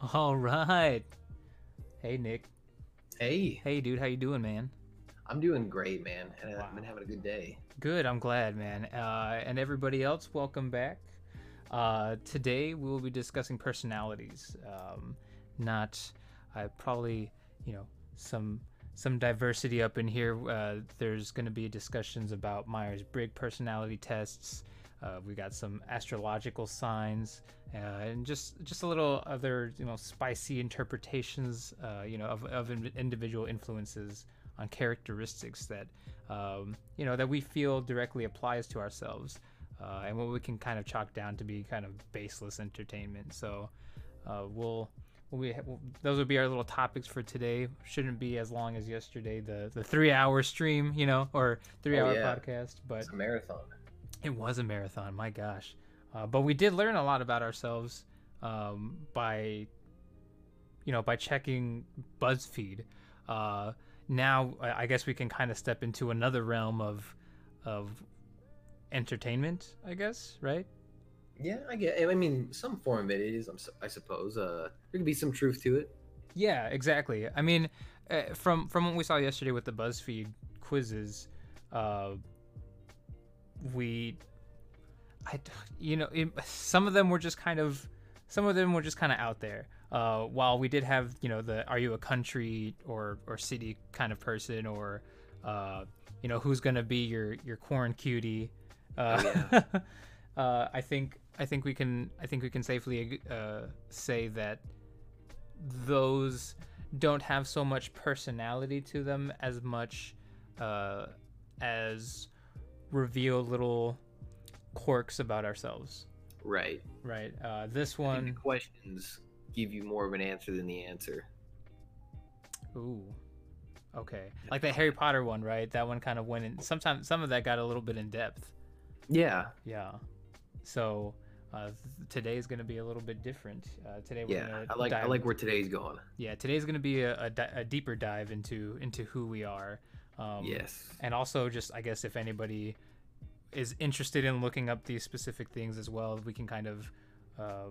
All right. Hey Nick. Hey, Hey dude, how you doing, man? I'm doing great, man. And Wow. I've been having a good day. Good. I'm glad, man. Uh, and everybody else, welcome back. Uh, today we will be discussing personalities. Um, not, I probably, you know, some some diversity up in here. Uh, there's going to be discussions about Myers-Briggs personality tests. Uh, we got some astrological signs, uh, and just just a little other, you know, spicy interpretations, uh, you know, of, of in- individual influences on characteristics that um, you know that we feel directly applies to ourselves uh, and what we can kind of chalk down to be kind of baseless entertainment so uh, we'll we those would be our little topics for today shouldn't be as long as yesterday the the three hour stream you know or three Oh, hour yeah. podcast but It's a marathon. It was a marathon, my gosh. Uh, but we did learn a lot about ourselves um, by, you know, by checking BuzzFeed. Uh, now I guess we can kind of step into another realm of, of entertainment. I guess, right? Yeah, I get. I mean, some form of it is. I suppose. Uh, there could be some truth to it. Yeah, exactly. I mean, uh, from from what we saw yesterday with the BuzzFeed quizzes, uh, we, I, you know, it, some of them were just kind of, some of them were just kind of out there. Uh, while we did have, you know, the are you a country or or city kind of person, or, uh, you know, who's gonna be your your corn cutie? Uh, uh, I think I think we can I think we can safely uh, say that those don't have so much personality to them as much uh, as reveal little quirks about ourselves. Right. Right. Uh, this one. questions give you more of an answer than the answer. Ooh. Okay. Like the Harry Potter one, right? That one kind of went in. Sometimes some of that got a little bit in depth. Yeah. Yeah. So uh, today is going to be a little bit different. Uh, today we're Yeah. gonna I like. I like where today's going. yeah today's going to be a, a, di- a deeper dive into into who we are um, yes. and also just i guess if anybody is interested in looking up these specific things as well we can kind of uh,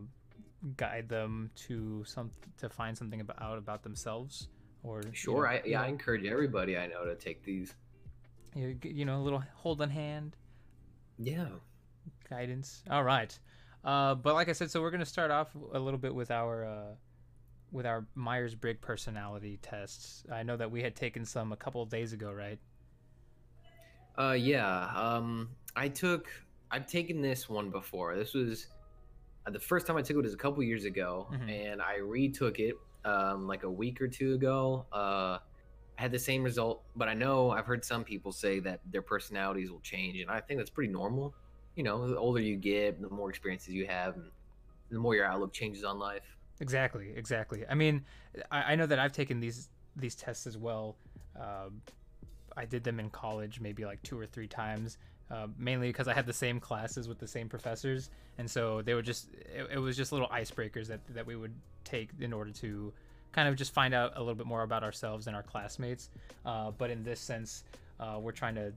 guide them to some to find something about out about themselves or you Sure. know, I yeah. I encourage everybody I know to take these. you, you know a little hold on hand Yeah. guidance. All right. Uh, but like I said, so we're gonna start off a little bit with our uh, with our Myers Briggs personality tests. I know that we had taken some a couple of days ago, right? Uh, yeah. Um, I took. I've taken this one before. This was uh, the first time I took it was a couple years ago, Mhm. and I retook it um, like a week or two ago. Uh, I had the same result, but I know I've heard some people say that their personalities will change, and I think that's pretty normal. You know, the older you get, the more experiences you have, and the more your outlook changes on life. Exactly, exactly. I mean, I, I know that I've taken these these tests as well. Um I did them in college, maybe like two or three times, uh, mainly because I had the same classes with the same professors, and so they were just it, it was just little icebreakers that that we would take in order to kind of just find out a little bit more about ourselves and our classmates. Uh, but in this sense, uh, we're trying to.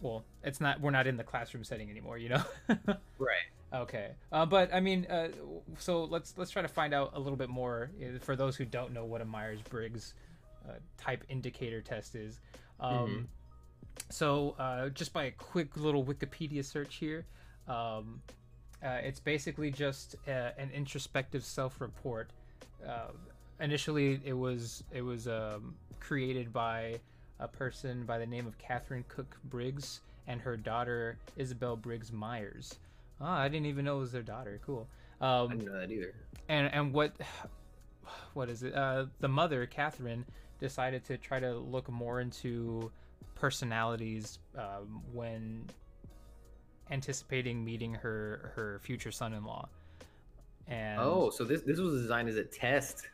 Well, it's not. We're not in the classroom setting anymore, you know. Right. Okay, uh, but I mean, uh, so let's let's try to find out a little bit more uh, for those who don't know what a Myers Briggs uh, type indicator test is. Um, So, uh, just by a quick little Wikipedia search here, um, uh, it's basically just uh, an introspective self-report. Uh, initially, it was it was um, created by a person by the name of Katharine Cook Briggs and her daughter Isabel Briggs Myers. Ah, I didn't even know it was their daughter. Cool. I Um, didn't know that either. and and what what is it? Uh, the mother, Katharine, decided to try to look more into personalities um, when anticipating meeting her her future son-in-law. And Oh, so this this was designed as a test to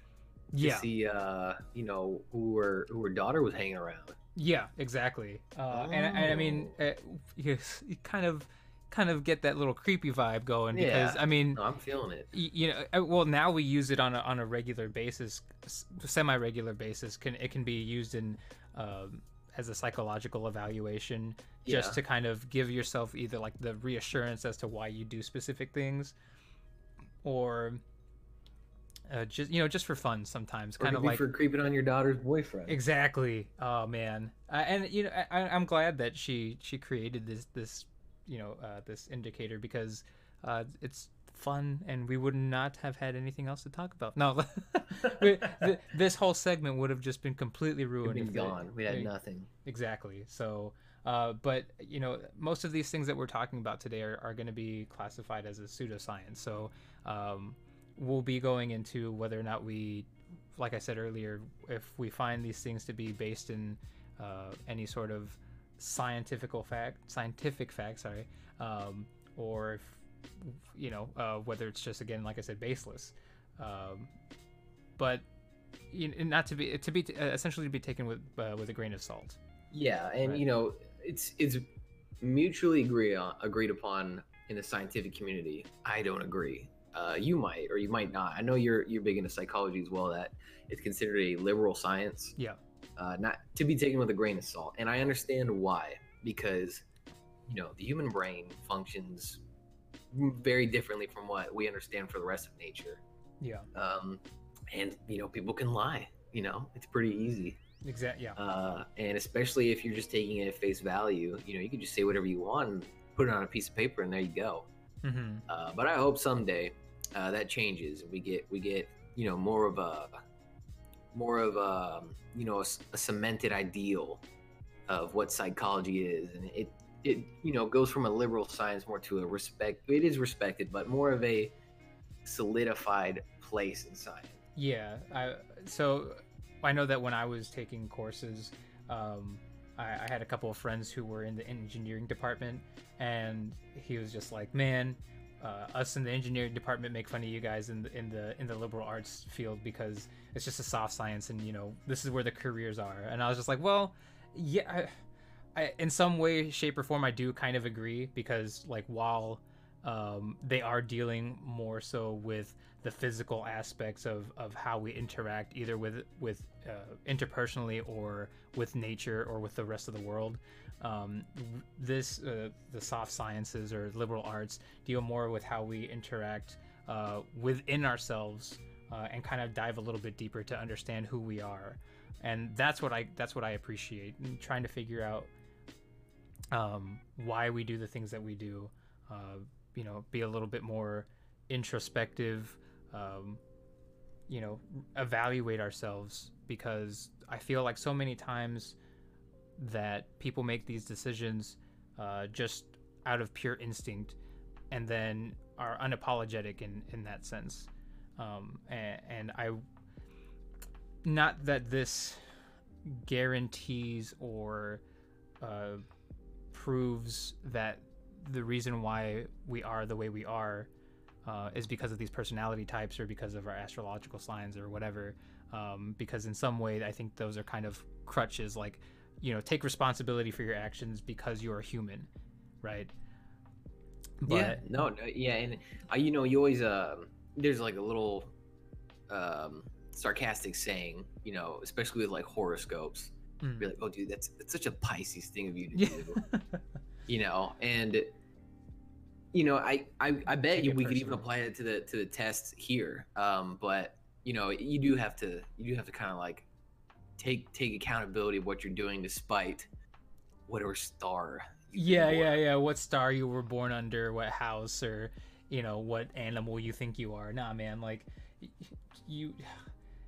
yeah, see, uh, you know, who her who her daughter was hanging around. yeah, exactly. Uh, and, and I mean, Oh. you, you kind of kind of get that little creepy vibe going because Yeah. I mean, No, I'm feeling it. you know uh, well now we use it on a, on a regular basis semi regular basis can it can be used in um, as a psychological evaluation just Yeah. to kind of give yourself either like the reassurance as to why you do specific things or uh, just you know just for fun sometimes kind of like for creeping on your daughter's boyfriend. exactly oh man uh, and you know I, i'm glad that she she created this this you know uh, this indicator because uh, it's fun and we would not have had anything else to talk about no we, th- this whole segment would have just been completely ruined been if they- gone. We had they- nothing. exactly so uh, but you know most of these things that we're talking about today are, are going to be classified as a pseudoscience so um, we'll be going into whether or not we like i said earlier if we find these things to be based in uh, any sort of scientific fact scientific fact sorry um, or if you know uh, whether it's just again like i said baseless um, but you know, not to be to be uh, essentially to be taken with uh, with a grain of salt Yeah, and Right. you know, it's it's mutually agree on, agreed upon in the scientific community. I don't agree. Uh, you might, or you might not. I know you're you're big into psychology as well. That it's considered a liberal science. Yeah. Uh, not to be taken with a grain of salt, and I understand why. Because, you know, the human brain functions very differently from what we understand for the rest of nature. yeah Um, and you know, people can lie. You know, it's pretty easy exactly yeah uh, and especially if you're just taking it at face value, you know, you can just say whatever you want and put it on a piece of paper, and there you go. hmm Uh, but I hope someday uh, that changes, we get we get you know more of a more of a you know a cemented ideal of what psychology is, and it it you know goes from a liberal science more to a respect. It is respected, but more of a solidified place in science. Yeah, I, so I know that when I was taking courses, um, I, I had a couple of friends who were in the engineering department, and he was just like, "Man, uh, us in the engineering department make fun of you guys in the in the in the liberal arts field because it's just a soft science, and you know this is where the careers are." And I was just like, "Well, yeah." I, I, in some way, shape, or form, I do kind of agree because, like, while um, they are dealing more so with the physical aspects of, of how we interact either with with uh, interpersonally or with nature or with the rest of the world um, this uh, the soft sciences or liberal arts deal more with how we interact uh, within ourselves uh, and kind of dive a little bit deeper to understand who we are. And that's what I that's what I appreciate and trying to figure out um, why we do the things that we do. Uh, you know be a little bit more introspective um, you know evaluate ourselves because i feel like so many times that people make these decisions uh, just out of pure instinct and then are unapologetic in in that sense um, and, and i not that this guarantees or uh, proves that the reason why we are the way we are uh, is because of these personality types or because of our astrological signs or whatever. Um, because in some way, I think those are kind of crutches. Like, you know, take responsibility for your actions because you are human, right? yeah, no, no, yeah, and uh, you know, you always um, there's like a little um, sarcastic saying, you know, especially with like horoscopes. Mm. Be like, oh, dude, that's that's such a Pisces thing of you to Yeah. do, you know, and you know, I I, I bet Take you we could even apply it to the to the tests here, um, but you know, you do have to you do have to kind of like take take accountability of what you're doing, despite whatever star. yeah, yeah, yeah. What star you were born under, what house, or you know what animal you think you are. Nah, man. Like, you,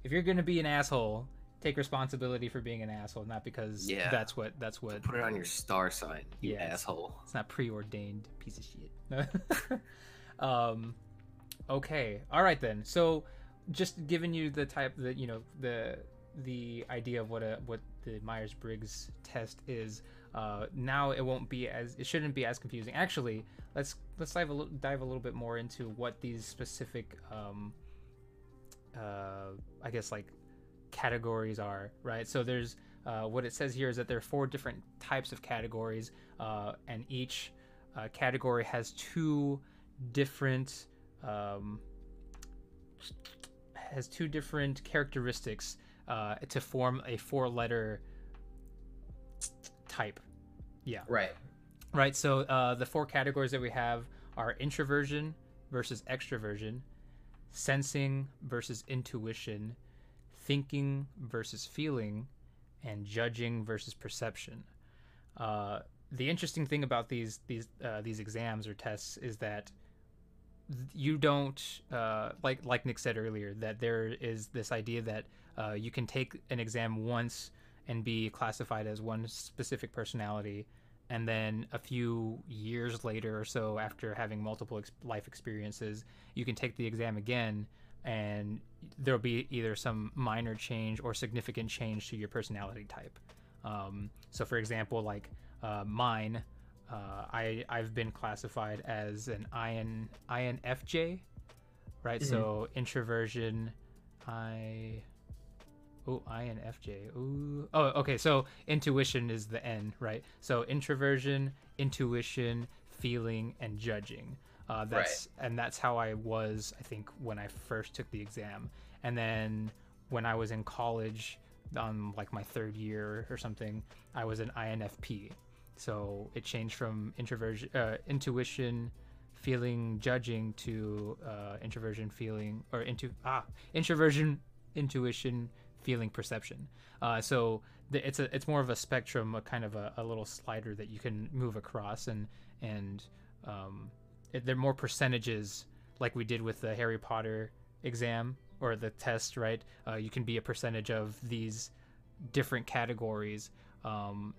if you're gonna be an asshole, take responsibility for being an asshole, not because Yeah. that's what that's what. Put it on your star sign, you Yes. asshole. It's not preordained, piece of shit. um, okay, all right then. So, just giving you the type that you know the the idea of what a what the Myers Briggs test is. Uh, now it won't be as it shouldn't be as confusing. Actually, let's let's dive a little dive a little bit more into what these specific um, uh, I guess like categories are, right? So there's uh, what it says here is that there are four different types of categories, uh, and each uh, category has two different um, has two different characteristics uh, to form a four-letter type. Yeah Right. right so uh, the four categories that we have are introversion versus extroversion sensing versus intuition, thinking versus feeling, and judging versus perception. Uh, the interesting thing about these these uh, these exams or tests is that you don't uh, like like Nick said earlier that there is this idea that uh, you can take an exam once and be classified as one specific personality, and then a few years later or so, after having multiple ex- life experiences, you can take the exam again, and there'll be either some minor change or significant change to your personality type. Um, so, for example, like uh, mine, uh, I I've been classified as an IN INFJ, right? Mhm. So introversion, I. Oh, INFJ. Ooh. Oh, okay. So intuition is the N, right? So introversion, intuition, feeling, and judging. Uh, that's and that's how I was. I think when I first took the exam, and then when I was in college, on like my third year or something, I was an INFP. So it changed from introversion, uh, intuition, feeling, judging to uh, introversion, feeling, or into ah introversion, intuition, feeling, perception. Uh, so it's a it's more of a spectrum, a kind of a, a little slider that you can move across, and and um, it, they're more percentages like we did with the Harry Potter exam or the test, right? Uh, you can be a percentage of these different categories, um,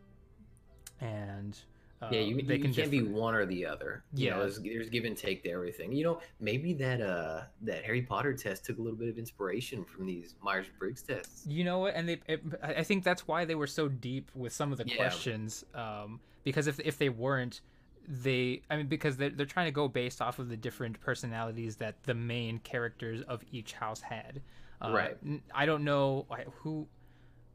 and uh, yeah, you, they you can can't be one or the other. You know, Yeah. there's, there's give and take to everything. You know, maybe that uh that Harry Potter test took a little bit of inspiration from these Myers Briggs tests. You know what? And they, it, I think that's why they were so deep with some of the Yeah. questions. Um, because if if they weren't, they, I mean, because they're they're trying to go based off of the different personalities that the main characters of each house had. Uh, Right. I don't know I- who.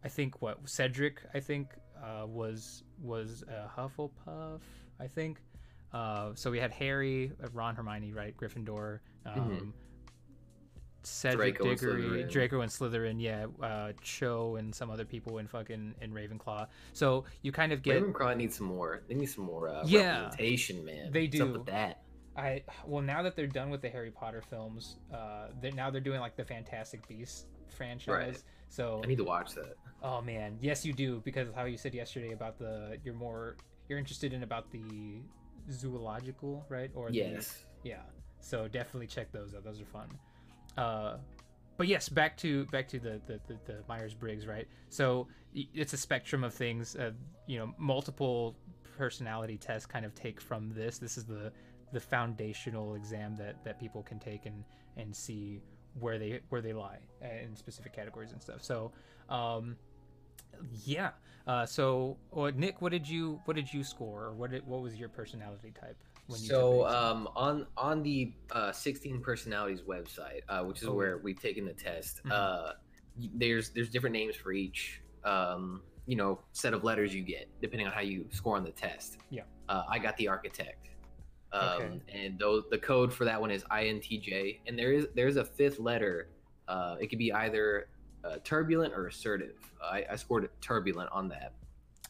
I think what Cedric. I think uh, was was uh, Hufflepuff. I think. Uh, so we had Harry, uh, Ron, Hermione, right? Gryffindor. Um, Cedric Mm-hmm. Draco Diggory, Slytherin. Draco and Slytherin, yeah, uh, Cho and some other people in fucking in Ravenclaw. So you kind of get Ravenclaw needs some more. They need some more uh, Yeah. representation, man. They What's up do. with that. I well now that they're done with the Harry Potter films, uh, they now they're doing like the Fantastic Beasts franchise. Right. So I need to watch that. oh man, yes you do because of how you said yesterday about the you're more you're interested in about the zoological right or the, Yes. yeah so definitely check those out those are fun uh but yes back to back to the the, the, the myers-briggs right so it's a spectrum of things uh, you know multiple personality tests kind of take from this this is the the foundational exam that that people can take and and see where they where they lie uh, in specific categories and stuff so um yeah uh so well, nick what did you what did you score or what did, what was your personality type when you took So um, on on the uh, 16 personalities website, uh, which is Oh. where we've taken the test, Mhm. uh, there's there's different names for each um, you know set of letters you get depending on how you score on the test. Yeah. Uh, I got the architect. Um, Okay. And those the code for that one is INTJ, and there is there's a fifth letter. Uh, it could be either uh, turbulent or assertive. I, I scored turbulent on that.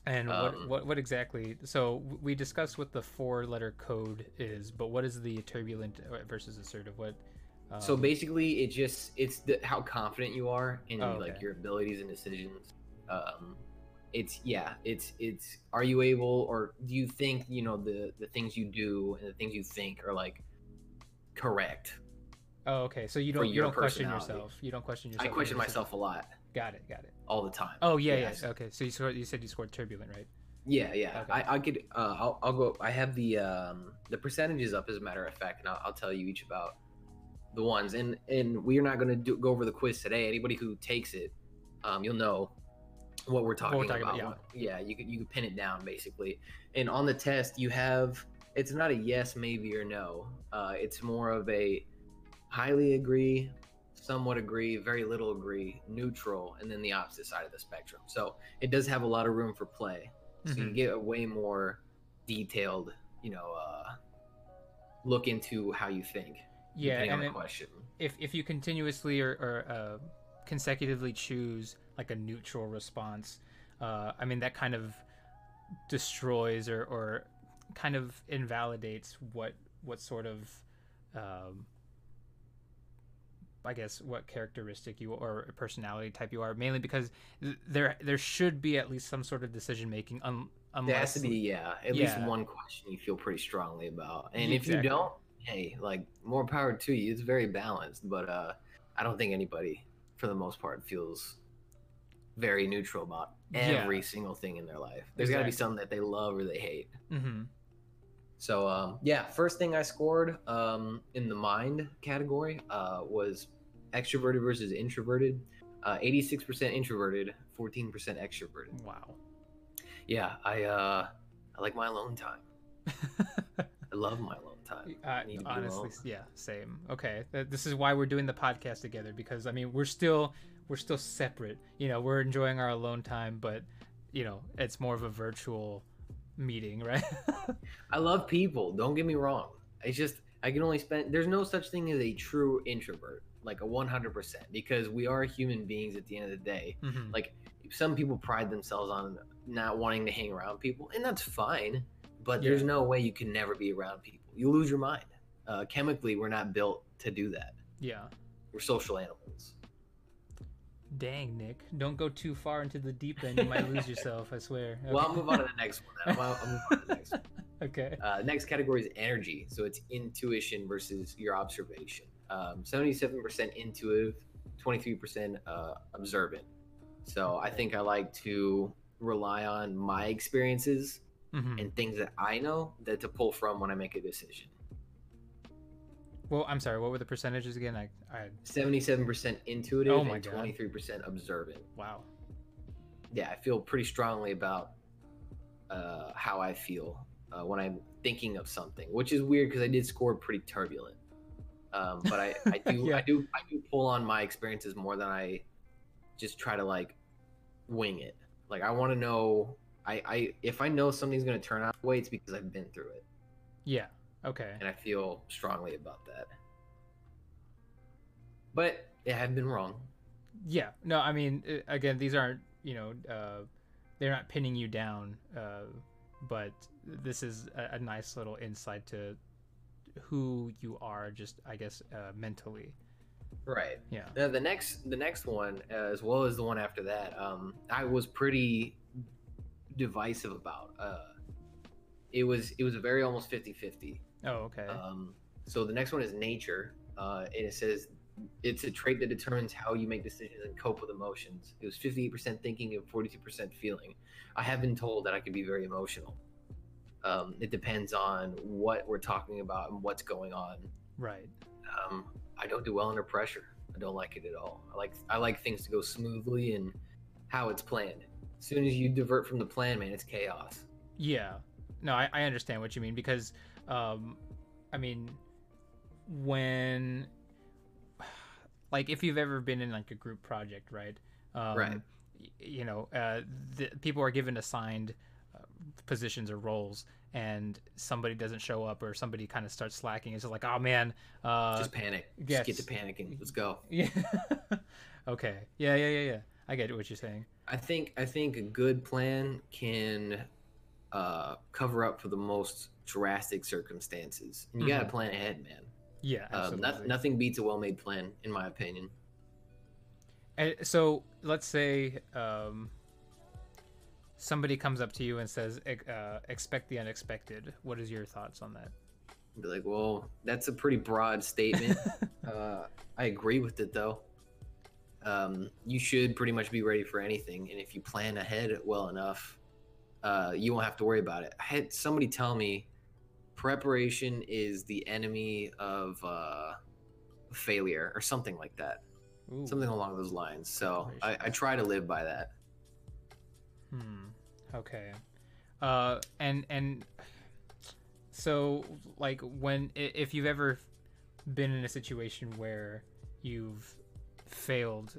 And what, Um, what what exactly? So we discussed what the four letter code is, but what is the turbulent versus assertive? What? Um, so basically, it just it's the, how confident you are in Oh, like your abilities and decisions. Um, it's yeah, it's it's are you able or do you think you know the the things you do and the things you think are like correct? Oh, okay. So you don't you don't question yourself. You don't question yourself I question 100%. myself a lot Got it. Got it. all the time. Oh yeah, Yes. yeah. Okay. So you scored. You said you scored turbulent, right? Yeah, yeah. Okay. I, I could. Uh, I'll, I'll go. I have the um, the percentages up as a matter of fact, and I'll, I'll tell you each about the ones. And and we're not going to do, go over the quiz today. Anybody who takes it, um, you'll know what we're talking, talking about. about, yeah, you can you can pin it down basically. And on the test, you have it's not a yes, maybe, or no. Uh, it's more of a highly agree, somewhat agree, very little agree, neutral, and then the opposite side of the spectrum. So it does have a lot of room for play so you Mhm. get a way more detailed you know uh look into how you think Yeah, and then question if if you continuously or, or uh, consecutively choose like a neutral response, uh, I mean that kind of destroys or, or kind of invalidates what what sort of um, I guess what characteristic you or personality type you are, mainly because there there should be at least some sort of decision making. Un, unless, there has to be, yeah, at least one question you feel pretty strongly about, and if you don't, hey, like more power to you. It's very balanced, but uh, I don't think anybody, for the most part, feels very neutral about Yeah. every single thing in their life. There's got to be something that they love or they hate. hmm So um, yeah, first thing I scored um, in the mind category uh, was extroverted versus introverted. Uh, 86% introverted, 14% extroverted. Wow. Yeah, I uh, I like my alone time. I love my alone time. I, need to be Uh, honestly, alone. yeah, same. Okay, this is why we're doing the podcast together because I mean we're still we're still separate. You know, we're enjoying our alone time, but you know it's more of a virtual meeting, right? I love people. Don't get me wrong. It's just I can only spend. There's no such thing as a true introvert, like a 100%, because we are human beings at the end of the day. Mhm. like some people pride themselves on not wanting to hang around people and that's fine but there's no way you can never be around people you lose your mind uh, chemically we're not built to do that yeah. we're social animals Dang, Nick, don't go too far into the deep end. You might lose yourself. I swear. well i'll move on to the next one. I'll, I'll move on to the next one okay. uh, next category is energy so it's intuition versus your observation um, 77% intuitive 23% uh, observant so i think i like to rely on my experiences hmm and things that I know that to pull from when I make a decision. Well, I'm sorry. What were the percentages again? I, I. 77% intuitive Oh and 23% observant. Wow. Yeah, I feel pretty strongly about uh, how I feel uh, when I'm thinking of something, which is weird because I did score pretty turbulent. Um, but I, I do Yeah. I do I do pull on my experiences more than I just try to like wing it. Like I want to know I, I if I know something's gonna turn out way, it's because I've been through it. Yeah. Okay. and I feel strongly about that. But yeah, I've been wrong. Yeah. No, I mean, uh, again, these aren't, you know, uh, they're not pinning you down, uh, but this is a, a nice little insight to who you are, just, I guess, uh, mentally. Right. Yeah. Now, the next the next one, uh, as well as the one after that, um, I was pretty divisive about. Uh, it was it was a very almost 50-50. Oh, okay. Um, so the next one is nature, uh, and it says it's a trait that determines how you make decisions and cope with emotions. It was 58% thinking and 42% feeling. I have been told that I can be very emotional. Um, it depends on what we're talking about and what's going on. right. Um, I don't do well under pressure. I don't like it at all. I like I like things to go smoothly and how it's planned. As soon as you divert from the plan, man, it's chaos. Yeah. No, I, I understand what you mean because, um, I mean, when, like, if you've ever been in like a group project, right? Um, Right. You know, uh, the, people are given assigned uh, positions or roles, and somebody doesn't show up or somebody kind of starts slacking. It's just like, oh man. Uh, Just panic. yes. Just get to panicking. Let's go. yeah. okay. Yeah. Yeah. Yeah. Yeah. I get what you're saying. I think I think a good plan can uh, cover up for the most drastic circumstances. And you got to plan ahead, man. Yeah. Um, noth- nothing beats a well-made plan, in my opinion. And so let's say um, somebody comes up to you and says, "Ex- uh, "Expect the unexpected." What is your thoughts on that? Be like, well, that's a pretty broad statement. uh, I agree with it though. Um, you should pretty much be ready for anything, and if you plan ahead well enough, uh, you won't have to worry about it. I had somebody tell me preparation is the enemy of uh, failure, or something like that. Ooh. something along those lines. So I, I try to live by that. Hmm. Okay. Uh, and and so like when if you've ever been in a situation where you've failed,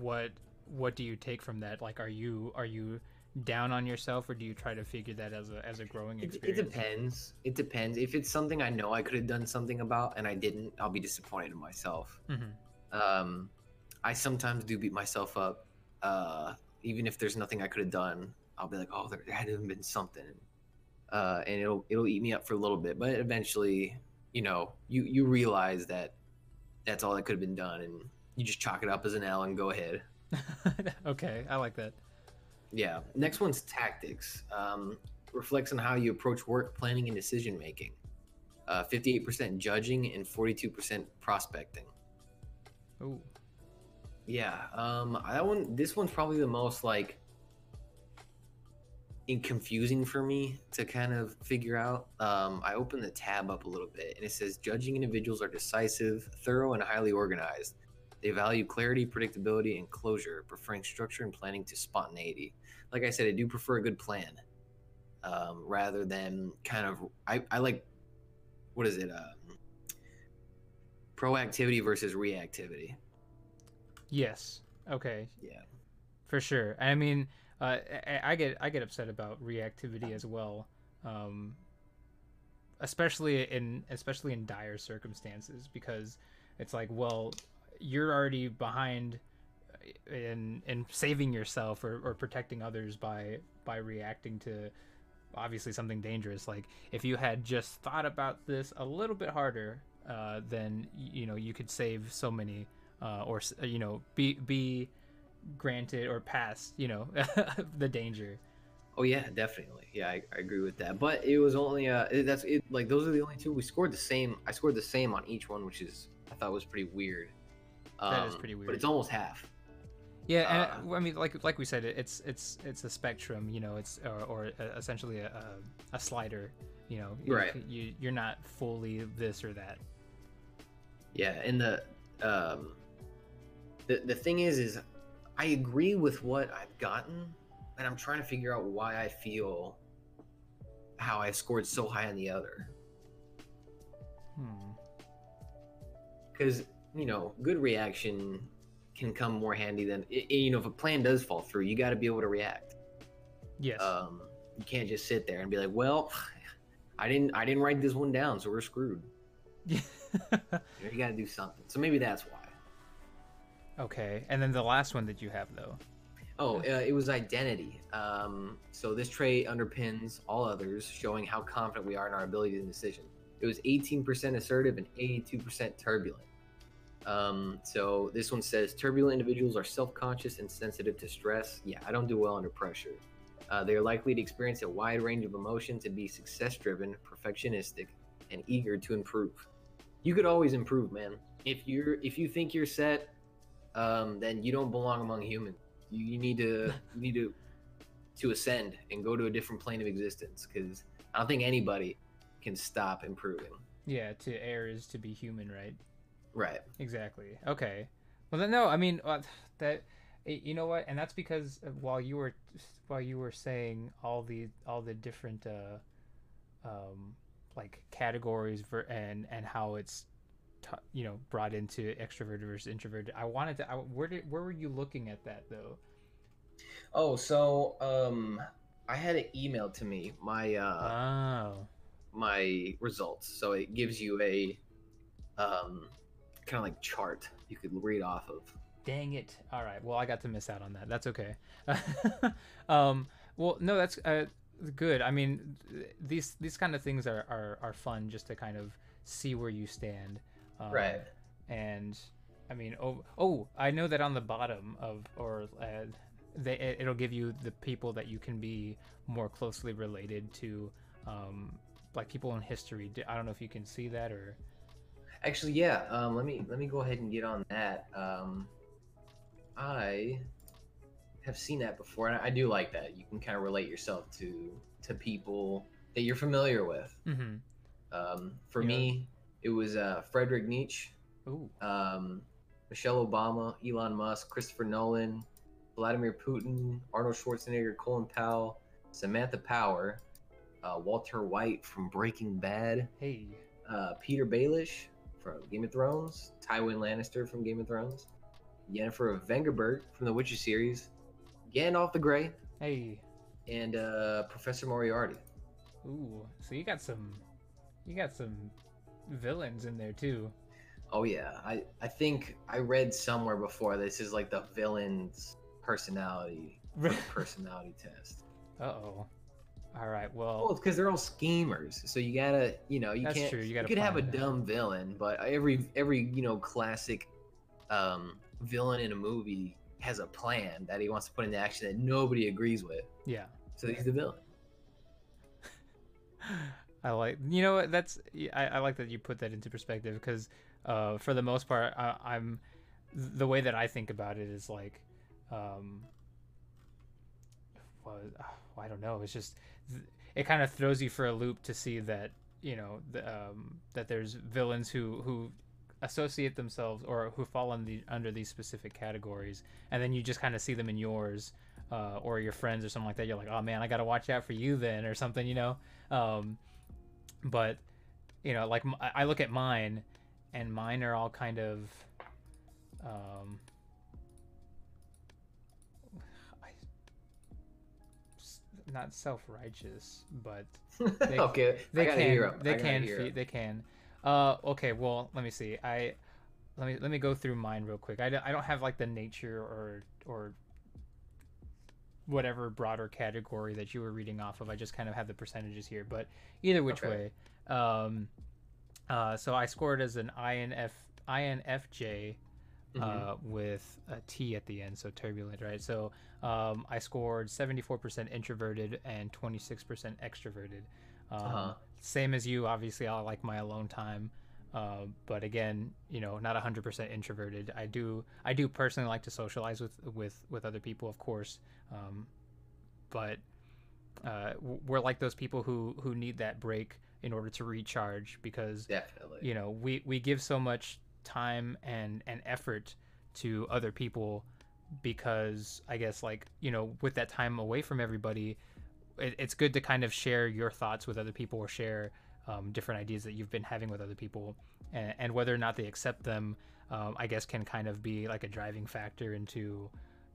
what what do you take from that? Like, are you are you down on yourself, or do you try to figure that as a as a growing It, it depends. It depends. If it's something I know I could have done something about and I didn't, I'll be disappointed in myself. Mhm. Um, I sometimes do beat myself up. Uh, even if there's nothing I could have done, I'll be like, oh, there, there had to have been something. Uh, and it'll it'll eat me up for a little bit, but eventually, you know, you you realize that that's all that could have been done, and you just chalk it up as an L and go ahead. okay, I like that. Yeah. Next one's tactics. Um, reflects on how you approach work planning and decision making. Uh, 58% judging and 42% prospecting. Oh. Yeah. Um, that one. This one's probably the most like in confusing for me to kind of figure out. Um, I open the tab up a little bit, and it says judging individuals are decisive, thorough, and highly organized. They value clarity, predictability, and closure, preferring structure and planning to spontaneity. Like I said, I do prefer a good plan um, rather than kind of. I, I like, what is it? Um, proactivity versus reactivity. Yes. Okay. Yeah. For sure. I mean, uh, I, I get I get upset about reactivity as well, um, especially in especially in dire circumstances because it's like, well, you're already behind in in saving yourself or, or protecting others by by reacting to obviously something dangerous. Like if you had just thought about this a little bit harder, uh, then you know you could save so many, uh, or you know be be granted or passed, you know, the danger. Oh yeah, definitely. Yeah, I, I, agree with that. But it was only uh that's it like those are the only two we scored the same. I scored the same on each one, which is I thought was pretty weird. Um, that is um, pretty weird. But it's almost half. Yeah, and uh, I mean, like like we said, it's it's it's a spectrum. You know, it's or, or essentially a, a slider. You know, right? You you're not fully this or that. Yeah, and the um, the the thing is, is I agree with what I've gotten, and I'm trying to figure out why I feel how I scored so high on the other. Hmm. Because you know, good reaction can come more handy than you know if a plan does fall through, you got to be able to react. Yes. Um, you can't just sit there and be like, well, I didn't I didn't write this one down, so we're screwed. You, know, you got to do something. So maybe that's why. Okay, and then the last one that you have though. Oh, uh, it was identity. Um, so this trait underpins all others, showing how confident we are in our ability to decision. It was 18% assertive and 82% turbulent. Um, so this one says turbulent individuals are self-conscious and sensitive to stress. Yeah, I don't do well under pressure. Uh, they are likely to experience a wide range of emotions and be success-driven, perfectionistic, and eager to improve. You could always improve, man. If you're if you think you're set um, then you don't belong among humans. You, you need to you need to to ascend and go to a different plane of existence because I don't think anybody can stop improving. Yeah, to err is to be human, right? Right. Exactly. Okay. Well, then no. I mean uh, that. You know what? And that's because while you were while you were saying all the all the different uh, um, like categories for and and how it's t- you know brought into extroverted versus introverted. I wanted to. I, where did where were you looking at that though? Oh, so um, I had it emailed to me my uh, oh. my results. So it gives you a um, kind of like chart you could read off of. Dang it! All right. Well, I got to miss out on that. That's okay. um, well, no, that's uh, good. I mean, these these kind of things are, are are fun just to kind of see where you stand. Um, right. And I mean, oh, oh, I know that on the bottom of or uh, they, it'll give you the people that you can be more closely related to, um, like people in history. I don't know if you can see that or. Actually, yeah. Um, let me let me go ahead and get on that. Um, I have seen that before, and I do like that. You can kind of relate yourself to to people that you're familiar with. Mm-hmm. Um, for yeah. me, it was uh, Frederick Nietzsche, um, Michelle Obama, Elon Musk, Christopher Nolan, Vladimir Putin, Arnold Schwarzenegger, Colin Powell, Samantha Power, uh, Walter White from Breaking Bad, hey, uh, Petyr Baelish from Game of Thrones, Tywin Lannister from Game of Thrones, Yennefer of Vengerberg from the Witcher series, Gandalf the Grey, hey, and uh, Professor Moriarty. Ooh, so you got some, you got some villains in there too. Oh yeah, I I think I read somewhere before this is like the villain's personality personality test. Uh oh. All right. Well, Well, it's because they're all schemers. So you gotta, you know, you That's can't. true, you gotta you could have a dumb villain, but every every you know classic um, villain in a movie has a plan that he wants to put into action that nobody agrees with. yeah. So he's the villain. I like you know what that's I, I like that you put that into perspective because uh, for the most part I, I'm the way that I think about it is like um, well, I don't know it's just it kind of throws you for a loop to see that you know the, um, that there's villains who who associate themselves or who fall the, under these specific categories and then you just kind of see them in yours uh, or your friends or something like that. You're like oh man I gotta watch out for you then or something you know? Um, but you know like I look at mine and mine are all kind of um I, not self-righteous but They- okay, they can they can fe- they can. Uh okay well let me see. I let me let me go through mine real quick. I, don't- I don't have like the nature or or whatever broader category that you were reading off of. I just kind of have the percentages here but either which Okay. way um uh so i scored as an inf infj Mhm. uh, with a T at the end, so turbulent, right? So um, I scored 74% introverted and 26% extroverted. Um, Uh-huh. Same as you, obviously, I like my alone time, uh, but again, you know, not 100% introverted. I do, I do personally like to socialize with with with other people, of course, um, but uh, we're like those people who who need that break in order to recharge because Definitely. you know we we give so much time and and effort to other people because i guess like you know with that time away from everybody it, it's good to kind of share your thoughts with other people or share um, different ideas that you've been having with other people. And, and whether or not they accept them um, i guess can kind of be like a driving factor into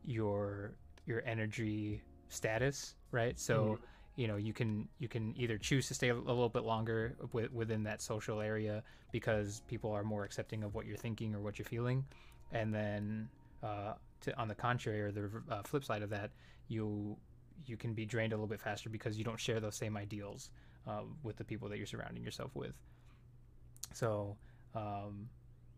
your your energy status right? So you know you can you can either choose to stay a little bit longer wi- within that social area because people are more accepting of what you're thinking or what you're feeling. And then uh, to, on the contrary or the uh, flip side of that you you can be drained a little bit faster because you don't share those same ideals uh, with the people that you're surrounding yourself with. So um,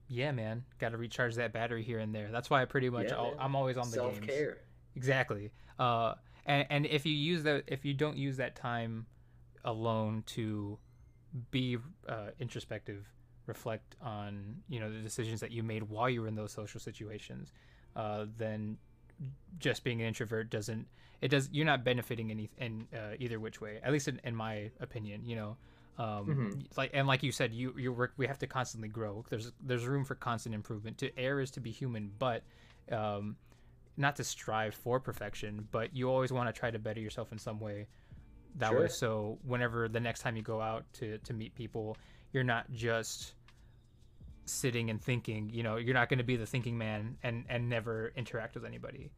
yeah man got to recharge that battery here and there. That's why i pretty much Yeah, man. i'm always on the Self games. Care. exactly. Uh and, and if you use that if you don't use that time alone to be uh, introspective reflect on you know the decisions that you made while you were in those social situations uh, then just being an introvert doesn't it does you're not benefiting any in uh, either which way at least in, in my opinion you know? Um, Mhm. like and like you said you you work we have to constantly grow. There's there's room for constant improvement. To err is to be human but um, not to strive for perfection, but you always want to try to better yourself in some way. That way, so whenever the next time you go out to to meet people, you're not just sitting and thinking. You know, you're not going to be the thinking man and and never interact with anybody.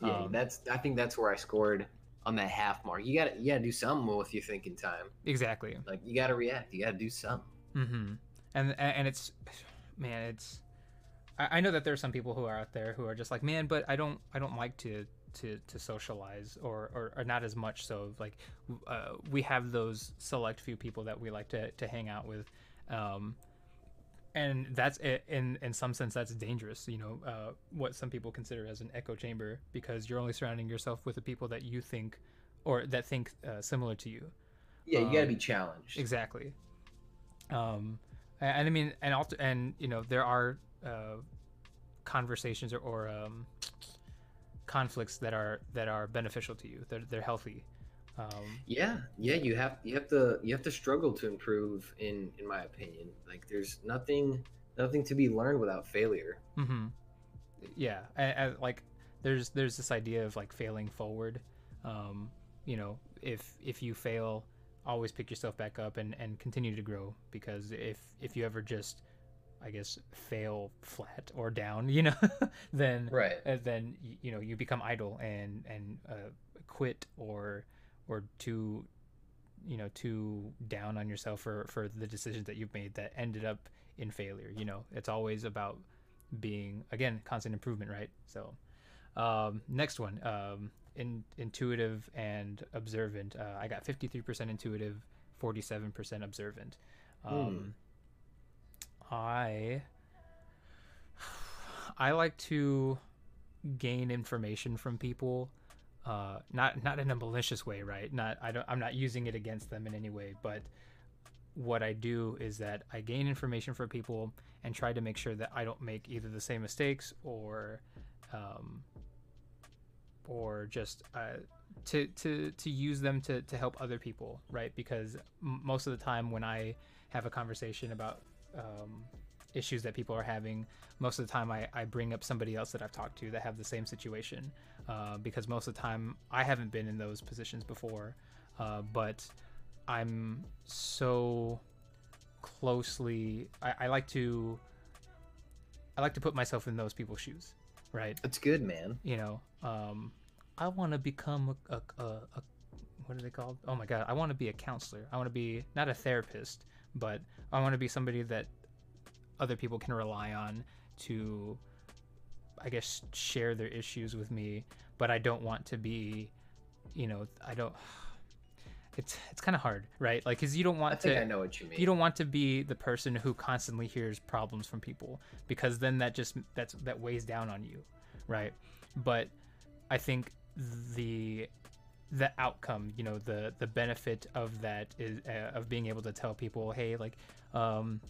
Yeah, Um, that's. I think that's where I scored on that half mark. You got to you got to do something with your thinking time. Exactly. Like you got to react. You got to do something. Mm-hmm. And and it's, man, it's. I, I know that there are some people who are out there who are just like, man, but I don't I don't like to to to socialize or or, or not as much. So like, uh, we have those select few people that we like to to hang out with. Um, and that's in in some sense that's dangerous you know uh, what some people consider as an echo chamber because you're only surrounding yourself with the people that you think or that think uh, similar to you Yeah, you got to Um, be challenged. Exactly. Um, a- and, I mean, and also, and you know, there are uh, conversations or, or um, conflicts that are that are beneficial to you. They're they're healthy. Um, Yeah, yeah. You have you have to you have to struggle to improve. In in my opinion, like there's nothing nothing to be learned without failure. Mm-hmm. Yeah, and, and, like there's there's this idea of like failing forward. Um, you know, if if you fail, always pick yourself back up and and continue to grow because if if you ever just I guess fail flat or down, you know, then Right. uh, then you know you become idle and and uh, quit or or too you know too down on yourself for for the decisions that you've made that ended up in failure you know it's always about being again constant improvement right so um next one um in, intuitive and observant. Uh, I got 53% intuitive, 47% observant. Um, I I like to gain information from people, uh, not not in a malicious way, right? Not I don't I'm not using it against them in any way, but what I do is that I gain information from people and try to make sure that I don't make either the same mistakes or um, or just uh, to to to use them to to help other people, right? Because most of the time when I have a conversation about um, issues that people are having, most of the time I, I bring up somebody else that I've talked to that have the same situation. Uh, because most of the time I haven't been in those positions before, uh, but I'm so closely. I, I like to. I like to put myself in those people's shoes, right? That's good, man. You know, um, I want to become a, a, a, a what are they called? Oh my god, I want to be a counselor. I want to be not a therapist, but I want to be somebody that other people can rely on to, I guess, share their issues with me. But I don't want to be, you know, I don't. It's it's kind of hard, right? Like, cause you don't want I think to. I know what you mean. You don't want to be the person who constantly hears problems from people because then that just that's that weighs down on you, right? But I think the the outcome, you know, the the benefit of that is uh, of being able to tell people, hey, like, um,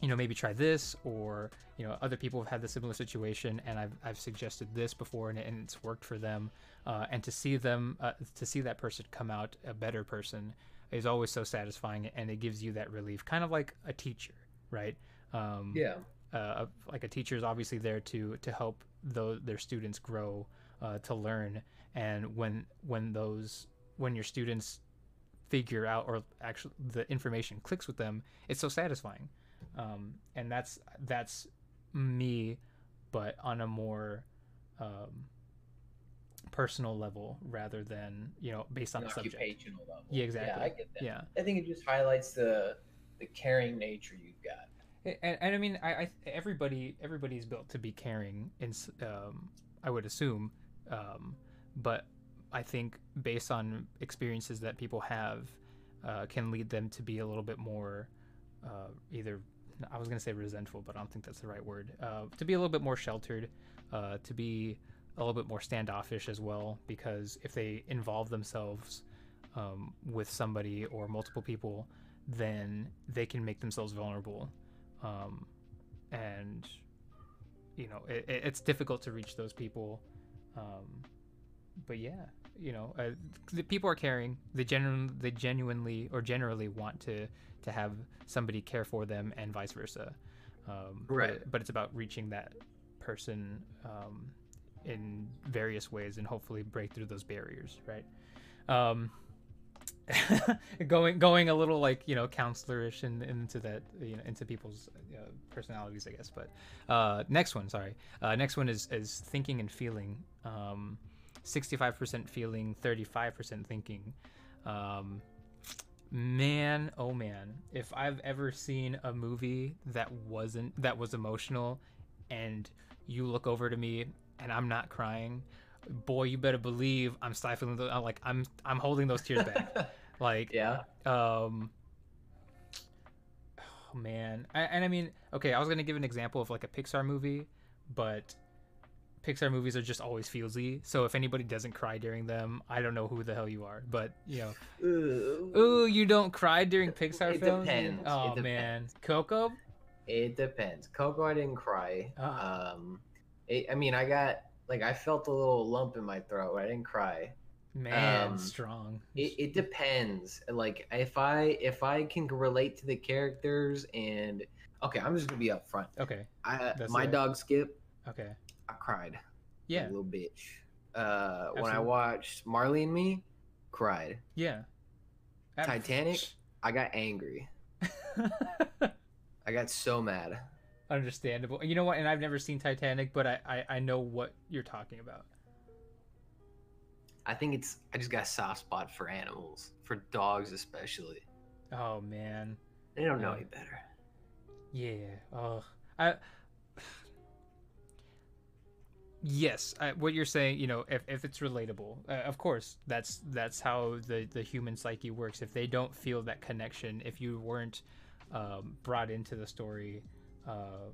you know, maybe try this, or you know, other people have had the similar situation, and I've I've suggested this before, and, and it's worked for them, uh, and to see them, uh, to see that person come out a better person is always so satisfying, and it gives you that relief, kind of like a teacher, right? Um, yeah. uh, like a teacher is obviously there to to help those their students grow uh, to learn and when when those when your students figure out or actually the information clicks with them it's so satisfying um, and that's that's me but on a more um, personal level rather than you know based on An the subject level. yeah exactly Yeah, I get that. yeah I think it just highlights the the caring nature you've got. and, and I mean, I, I everybody everybody's built to be caring, in um, I would assume, um, but I think based on experiences that people have, uh, can lead them to be a little bit more, uh, either I was gonna say resentful, but I don't think that's the right word. Uh, to be a little bit more sheltered, uh, to be a little bit more standoffish as well, because if they involve themselves um, with somebody or multiple people, then they can make themselves vulnerable um, and you know it, it- it's difficult to reach those people um, but yeah you know uh, the people are caring. They genuinely they genuinely or generally want to to have somebody care for them and vice versa. Um, but- Right. but, it's about reaching that person um, in various ways and hopefully break through those barriers right? Um, going going a little like you know counselorish and into that you know into people's uh, personalities i guess but uh next one sorry. Uh next one is is thinking and feeling. Um 65% feeling 35% thinking. Um man oh man if i've ever seen a movie that wasn't that was emotional and you look over to me and i'm not crying boy you better believe i'm stifling the like i'm i'm holding those tears back. Like yeah. um oh man. I, and i mean okay i was gonna give an example of like a pixar movie but pixar movies are just always feelsy so if anybody doesn't cry during them i don't know who the hell you are but you know ooh you don't cry during pixar It films depends. oh It man coco It depends. Coco, I didn't cry. Ah. Um, it, I mean, I got like I felt a little lump in my throat. I didn't cry. man Um, strong It, it depends. Like if I if I can relate to the characters and okay, I'm just gonna be upfront. okay I That's my it. dog Skip, okay I cried. yeah a little bitch. Uh, when I watched Marley and Me, cried. yeah Ab- Titanic? I got angry. I got so mad. understandable you know what and i've never seen titanic but I, I i know what you're talking about I think it's I just got a soft spot for animals, for dogs especially. oh man They don't know Yeah. any better. Yeah. Oh, I. Yes, I, what you're saying, you know, if, if it's relatable, uh, of course, that's that's how the the human psyche works. If they don't feel that connection, if you weren't um, brought into the story uh,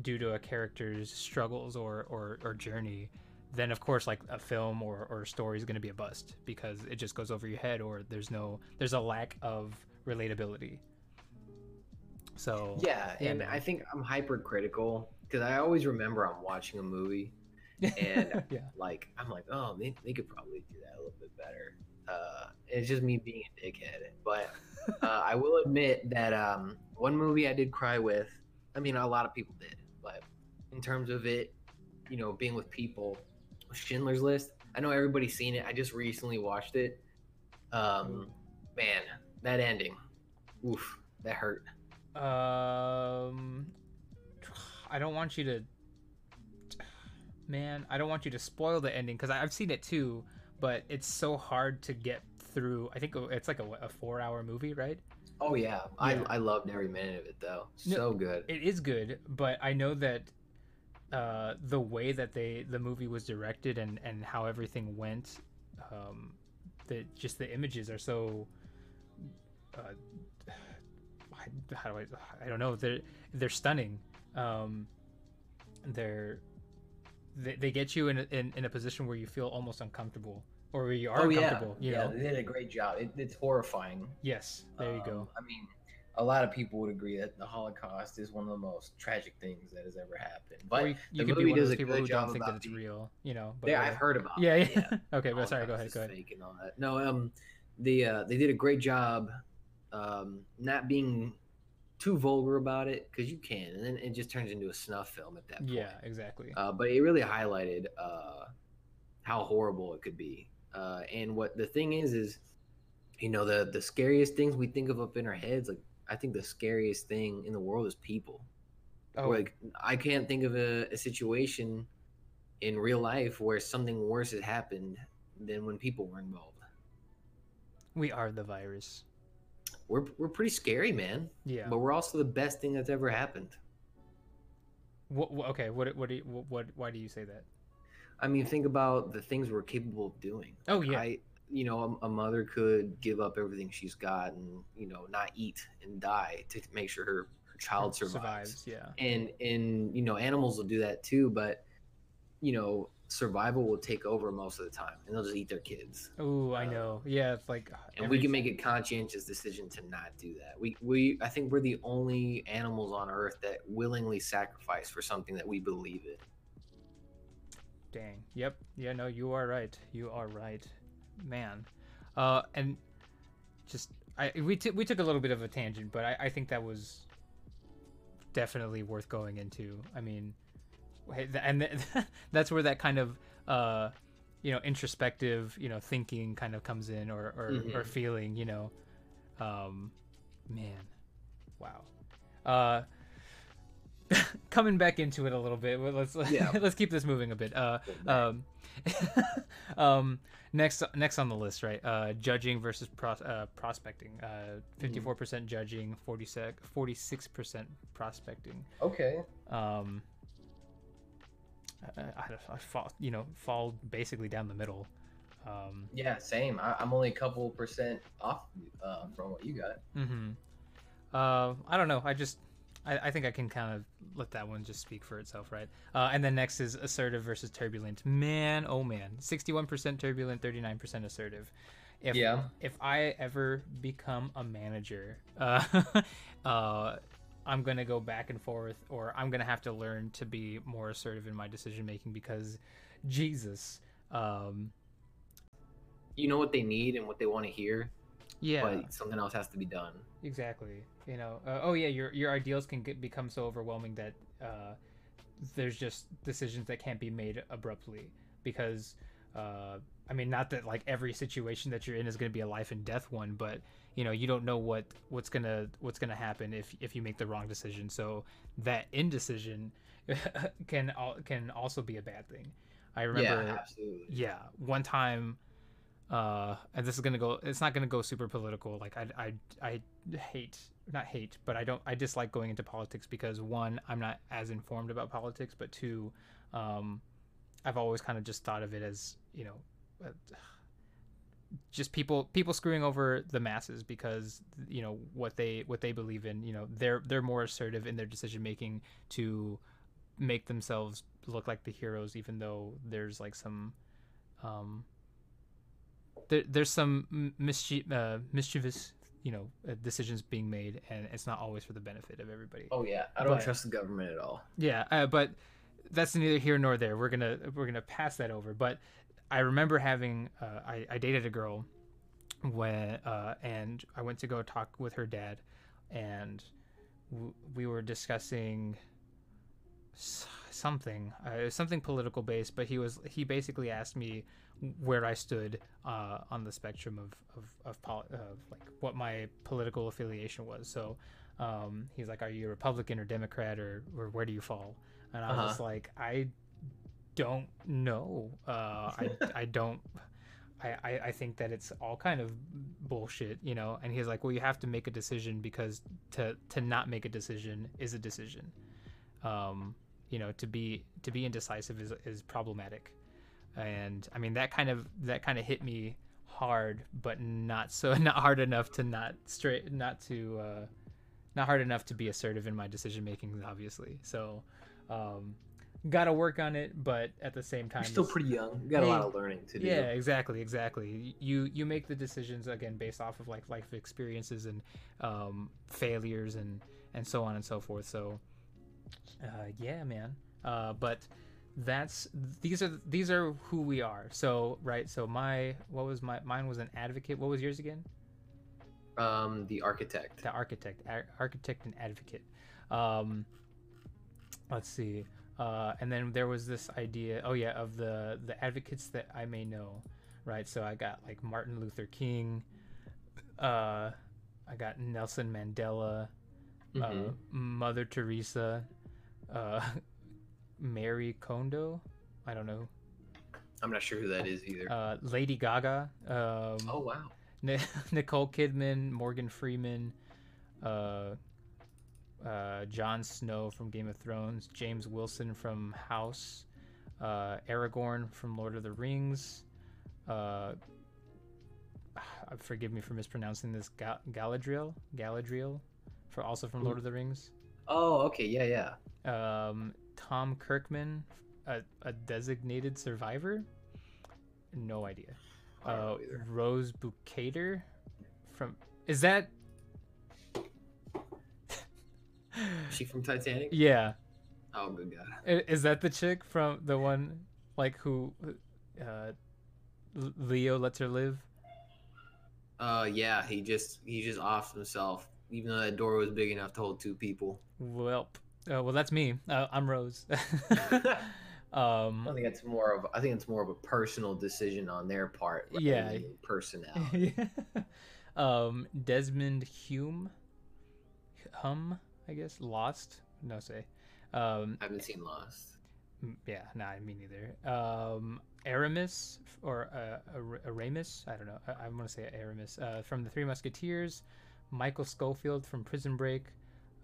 due to a character's struggles or, or or journey, then of course, like a film or or a story is going to be a bust because it just goes over your head, or there's no there's a lack of relatability. So Yeah, Yeah, and man. I think I'm hypercritical because I always remember I'm watching a movie and yeah, like I'm like, oh, they, they could probably do that a little bit better. Uh, it's just me being a dickhead. But uh, I will admit that um, one movie I did cry with. I mean, a lot of people did, but in terms of it, you know, being with people, Schindler's List. I know everybody's seen it. I just recently watched it. Um, man, that ending, oof, that hurt. Um, I don't want you to, man. I don't want you to spoil the ending because I've seen it too, but it's so hard to get through. I think it's like a, a four-hour movie, right? Oh yeah, Yeah. I I loved every minute of it though. No, So good. It is good, but I know that uh, the way that they the movie was directed and and how everything went, um, that just the images are so. Uh, how do I? I don't know. They're they're stunning. Um, they're they, they get you in, a- in in a position where you feel almost uncomfortable or where you are oh yeah, uncomfortable. You yeah, know. they did a great job. It, it's horrifying. Yes. There you go. Um, I mean, a lot of people would agree that the Holocaust is one of the most tragic things that has ever happened. But or you, you the could be movie does a people good who don't job think that about it's the- real. You know. But yeah. I've heard about. Yeah, it, yeah. okay, but sorry. Go ahead. Go ahead. Fake and all that. No, um, the uh, they did a great job, um, not being too vulgar about it because you can, and then it just turns into a snuff film at that point. Yeah, exactly. Uh, but it really highlighted uh, how horrible it could be. Uh, and what the thing is is, you know, the the scariest things we think of up in our heads. Like I think the scariest thing in the world is people. oh, Like I can't think of a, a situation in real life where something worse has happened than when people were involved. we are the virus. We're we're pretty scary, man. Yeah. But we're also the best thing that's ever happened. What, okay. What? What? Do you, what, what? Why do you say that? I mean, think about the things we're capable of doing. Oh yeah. I, you know, a, a mother could give up everything she's got and you know not eat and die to make sure her, her child survives. Yeah. And and you know, animals will do that too, but you know, survival will take over most of the time, and they'll just eat their kids. Oh, I Uh, know. Yeah. It's like. And every- we can make a conscientious decision to not do that. We we I think we're the only animals on Earth that willingly sacrifice for something that we believe in. Dang. Yep. Yeah. No, you are right. You are right, man. Uh, and just I we t- we took a little bit of a tangent, but I, I think that was definitely worth going into. I mean, and that's where that kind of uh, you know, introspective, you know, thinking kind of comes in, or or, or Mhm. feeling, you know, um, man, wow. Uh, coming back into it a little bit. Let's Yeah. let's keep this moving a bit. Uh, um, um, next next on the list, right? Uh, judging versus pros- uh, prospecting. Uh, fifty-four percent judging, 46 percent prospecting. okay, Um, I, I, I fall, you know, fall basically down the middle. Um, yeah, same. I, I'm only a couple percent off uh, from what you got. hmm Uh, I don't know. I just, I, I think I can kind of let that one just speak for itself, right? Uh, and then next is assertive versus turbulent. Man, oh man, sixty-one percent turbulent, thirty-nine percent assertive. If, Yeah. If I ever become a manager, uh, uh, I'm gonna go back and forth, or I'm gonna have to learn to be more assertive in my decision making because, Jesus, um, You know what they need and what they want to hear, yeah. but something else has to be done. Exactly. You know. Uh, oh yeah, your your ideals can get, become so overwhelming that uh, there's just decisions that can't be made abruptly because uh, I mean, not that like every situation that you're in is going to be a life and death one, but you know, you don't know what what's gonna what's gonna happen if if you make the wrong decision. So that indecision can al- can also be a bad thing. I remember yeah, absolutely. yeah one time uh and this is gonna go it's not gonna go super political like i i i hate not hate but i don't i dislike going into politics because one i'm not as informed about politics but two um I've always kind of just thought of it as you know. Just people people screwing over the masses because you know what they what they believe in you know they're they're more assertive in their decision making to make themselves look like the heroes even though there's like some um there, there's some mischief, uh, mischievous you know uh, decisions being made and it's not always for the benefit of everybody Oh yeah, I don't But- trust the government at all. yeah, uh, but that's neither here nor there. We're gonna we're gonna pass that over. But I remember having uh, I, I dated a girl when uh, and I went to go talk with her dad, and w- we were discussing something uh, something political based. But he was he basically asked me where I stood uh, on the spectrum of of of poli- uh, like what my political affiliation was. So um, he's like, "Are you a Republican or Democrat or or where do you fall?" And I was Uh-huh. like, "I don't know. Uh, I I don't." I, I, I think that it's all kind of bullshit, you know. And he's like, "Well, you have to make a decision because to to not make a decision is a decision. Um, you know, to be to be indecisive is is problematic." And I mean that kind of that kind of hit me hard, but not so not hard enough to not straight not to uh, not hard enough to be assertive in my decision making, obviously. So, um, got to work on it, but at the same time, You're still pretty young. You got a lot of learning to do. yeah, exactly, exactly. You you make the decisions again based off of like life experiences and um, failures and and so on and so forth. So, uh, yeah, man. Uh, but that's these are these are who we are. So right. So my what was my mine was an advocate. What was yours again? Um, the architect. the architect ar- architect and advocate um let's see uh and then there was this idea oh yeah of the the advocates that i may know right so i got like martin luther king uh i got nelson mandela uh, Mhm. mother teresa uh marie kondo i don't know I'm not sure who that is either. uh lady gaga um oh wow. Nicole Kidman, Morgan Freeman, uh, uh, Jon Snow from Game of Thrones, James Wilson from House, uh, Aragorn from Lord of the Rings. Uh, forgive me for mispronouncing this. Ga- Galadriel, Galadriel, for also from Lord of the Rings. Oh okay. Yeah yeah. Um, Tom Kirkman, a, a designated survivor. No idea uh. Rose Bukater from is that she from Titanic? yeah Oh good god. Is that the chick from the one like who uh Leo lets her live Uh yeah. He just he just offed himself, even though that door was big enough to hold two people. well uh, well that's me uh, I'm Rose um, I think it's more of I think it's more of a personal decision on their part. Yeah. Personality. um Desmond Hume Hum I guess Lost no say um I haven't seen Lost. Mm, Yeah, nah, me neither. Um, Aramis or uh, Ar- Aramis, I don't know. I, I'm gonna say Aramis uh, from the Three Musketeers. Michael Scofield from Prison Break.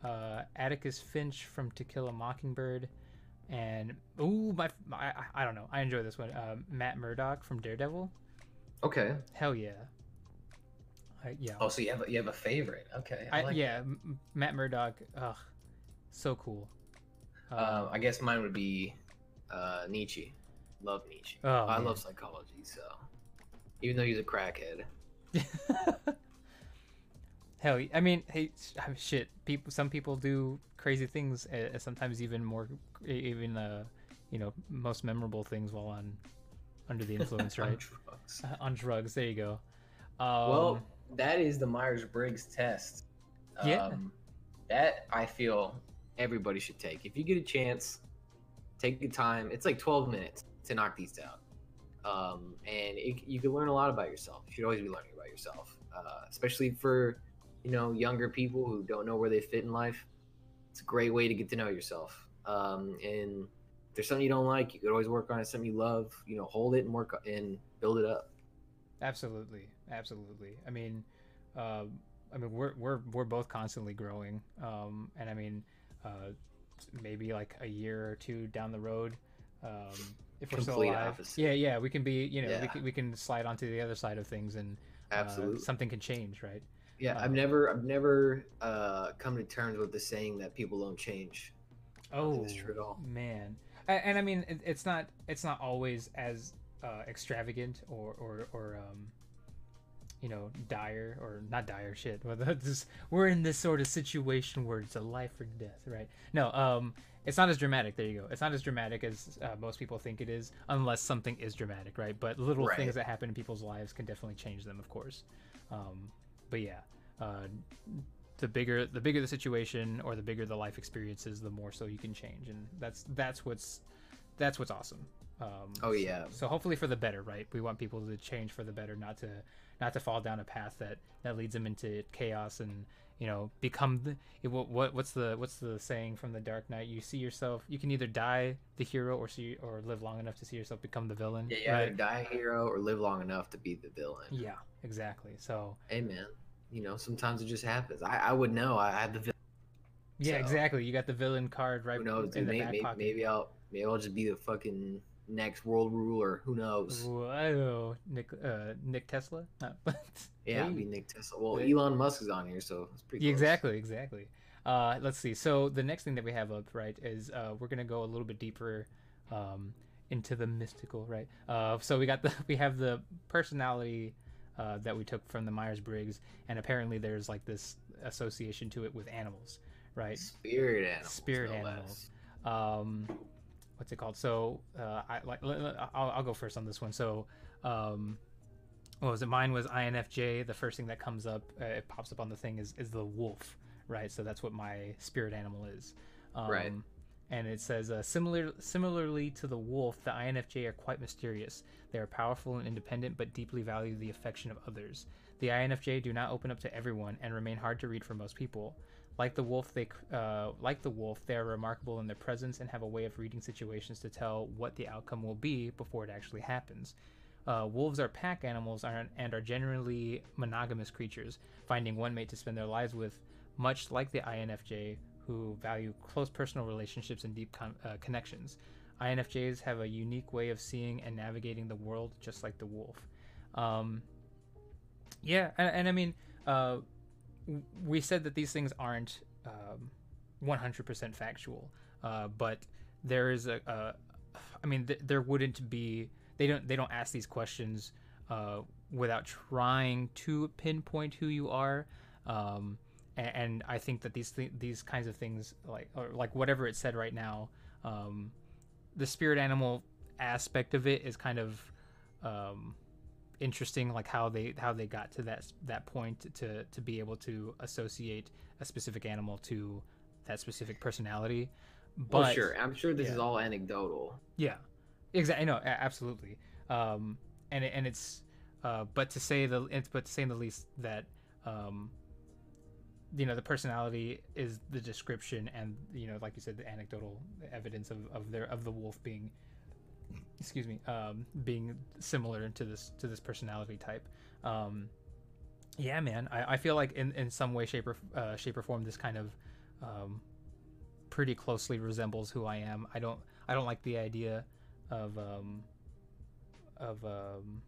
Uh, Atticus Finch from To Kill a Mockingbird. And ooh, my, my I, I don't know. I enjoy this one. Uh, Matt Murdock from Daredevil. Okay. Hell yeah. I, yeah. Oh, so you have a, you have a favorite? Okay. I I, like yeah, M- Matt Murdock. Ugh, so cool. that. Um, I guess mine would be uh, Nietzsche. Love Nietzsche. Oh, I man. love psychology, so even though he's a crackhead. Hell, I mean, hey, sh- I mean, shit. People, some people do crazy things. Uh, sometimes even more, even uh, you know, most memorable things while on under the influence, right? On drugs. Uh, on drugs. There you go. Um, well, that is the Myers Briggs test. Yeah. Um, that I feel Everybody should take. If you get a chance, take the time. It's like 12 minutes to knock these down. Um, and it, you can learn a lot about yourself. You should always be learning about yourself, uh, especially for you know younger people who don't know where they fit in life. It's a great way to get to know yourself. Um, and if there's something you don't like, you could always work on it. Something you love, you know, hold it and work and build it up. absolutely, absolutely. I mean, uh, I mean, we're we're we're both constantly growing. Um, and I mean, uh, maybe like a year or two down the road, um, if we're still alive. opposite. Yeah, yeah, we can be. You know, we can we can slide onto the other side of things, and uh, Absolutely. something can change, right? yeah, uh, I've never, I've never uh, come to terms with the saying that people don't change. Oh true at all. man, and, and I mean it, it's not it's not always as uh, extravagant or or or um, you know dire or not dire shit. Well, just- we're in this sort of situation where it's a life or death, right? No, um, it's not as dramatic. There you go. It's not as dramatic as uh, most people think it is, unless something is dramatic, right? But little Right. things that happen in people's lives can definitely change them, of course. Um, but yeah, uh, the bigger the bigger the situation or the bigger the life experiences, the more so you can change, and that's that's what's that's what's awesome. Um, Oh yeah, so hopefully for the better, right? We want people to change for the better, not to not to fall down a path that that leads them into chaos and you know become the it, what what- what's the what's the saying from the Dark Knight? You see yourself, you can either die the hero or see or live long enough to see yourself become the villain. yeah, you either right? die a hero or live long enough to be the villain. Yeah, exactly. So Hey man, you know sometimes it just happens. I, I would know. I have the villain. yeah, So- exactly. You got the villain card right Who knows? in Dude, the maybe, back maybe, pocket. maybe I'll maybe I'll just be the fucking next world ruler. Who knows? Whoa, Nick uh, Nick Tesla. No. Yeah, Hey. Be Nick Tesla. Well, Hey. Elon Musk is on here, so it's pretty. Close. exactly, exactly. Uh, let's see. So the next thing that we have up, right, is uh, we're gonna go a little bit deeper um, into the mystical, right? Uh, so we got the we have the personality uh, that we took from the Myers Briggs, and apparently there's like this association to it with animals, right? Spirit animals. Spirit no animals. um what's it called? So uh i like I'll, I'll go first on this one. So um what was it? Mine was infj the first thing that comes up uh, it pops up on the thing is is the wolf right? So that's what my spirit animal is. Um, Right. and it says uh, similar similarly to the wolf the infj are quite mysterious. They are powerful and independent but deeply value the affection of others. The infj do not open up to everyone and remain hard to read for most people like the wolf, they uh, like the wolf, they are remarkable in their presence and have a way of reading situations to tell what the outcome will be before it actually happens. Uh, wolves are pack animals and are generally monogamous creatures, finding one mate to spend their lives with, much like the INFJ, who value close personal relationships and deep con- uh, connections. INFJs have a unique way of seeing and navigating the world, just like the wolf. Um, yeah, and, and I mean, uh, we said that these things aren't um, 100% factual, uh, but there is a, a I mean, th- there wouldn't be they don't they don't ask these questions uh, without trying to pinpoint who you are. Um, and, and I think that these th- these kinds of things, like or like whatever it said right now, um, the spirit animal aspect of it is kind of um, interesting like how they how they got to that that point to to be able to associate a specific animal to that specific personality but well, sure. I'm sure this yeah. is all anecdotal. yeah exactly no absolutely um and and it's uh but to say the it's but to say in the least that um you know the personality is the description and you know like you said the anecdotal evidence of, of their of the wolf being excuse me um being similar to this to this personality type. Um yeah man i, I feel like in, in some way shape or uh, shape or form this kind of um pretty closely resembles who i am. I don't i don't like the idea of um of um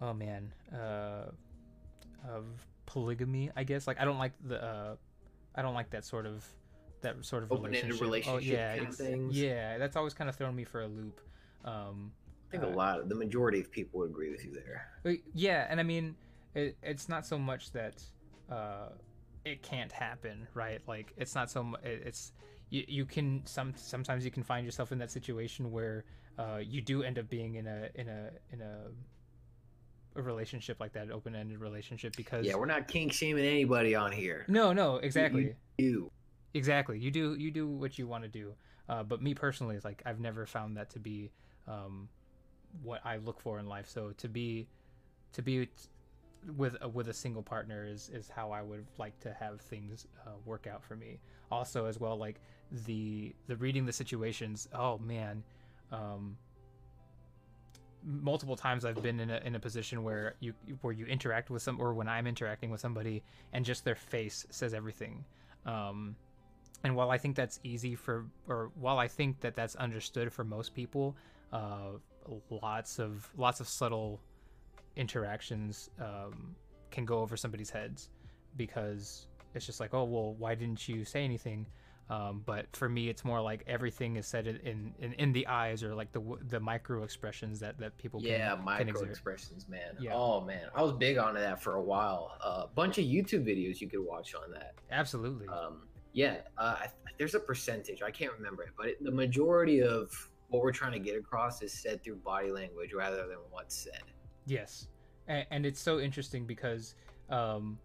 oh man uh of polygamy i guess. Like i don't like the uh i don't like that sort of that sort of Open-ended relationship. oh yeah kind of things. yeah that's always kind of thrown me for a loop um I think Uh, a lot of the majority of people would agree with you there. yeah, and I mean, it, it's not so much that uh, it can't happen, right? Like it's not so much. It's you, you can some sometimes you can find yourself in that situation where uh, you do end up being in a in a in a a relationship like that, open ended relationship because Yeah, we're not kink shaming anybody on here. no no exactly You. Exactly. You do you do what you want to do. Uh, but me personally it's like i've never found that to be um, what i look for in life. So to be to be t- with a, with a single partner is is how i would like to have things uh, work out for me. Also as well like the the reading the situations oh man um multiple times I've been in a, in a position where you where you interact with some or when I'm interacting with somebody and just their face says everything. Um, and while I think that's easy for, or while I think that that's understood for most people, uh, lots of lots of subtle interactions um, can go over somebody's heads because it's just like, oh well, why didn't you say anything? Um, but for me, it's more like everything is said in in, in the eyes or like the the micro expressions that that people yeah can, can micro exert. expressions man Yeah. oh man i was big on that for a while a uh, bunch of youtube videos you could watch on that Absolutely. um yeah uh, there's a percentage i can't remember it but it, the majority of what we're trying to get across is said through body language rather than what's said Yes, and, and it's so interesting because, um,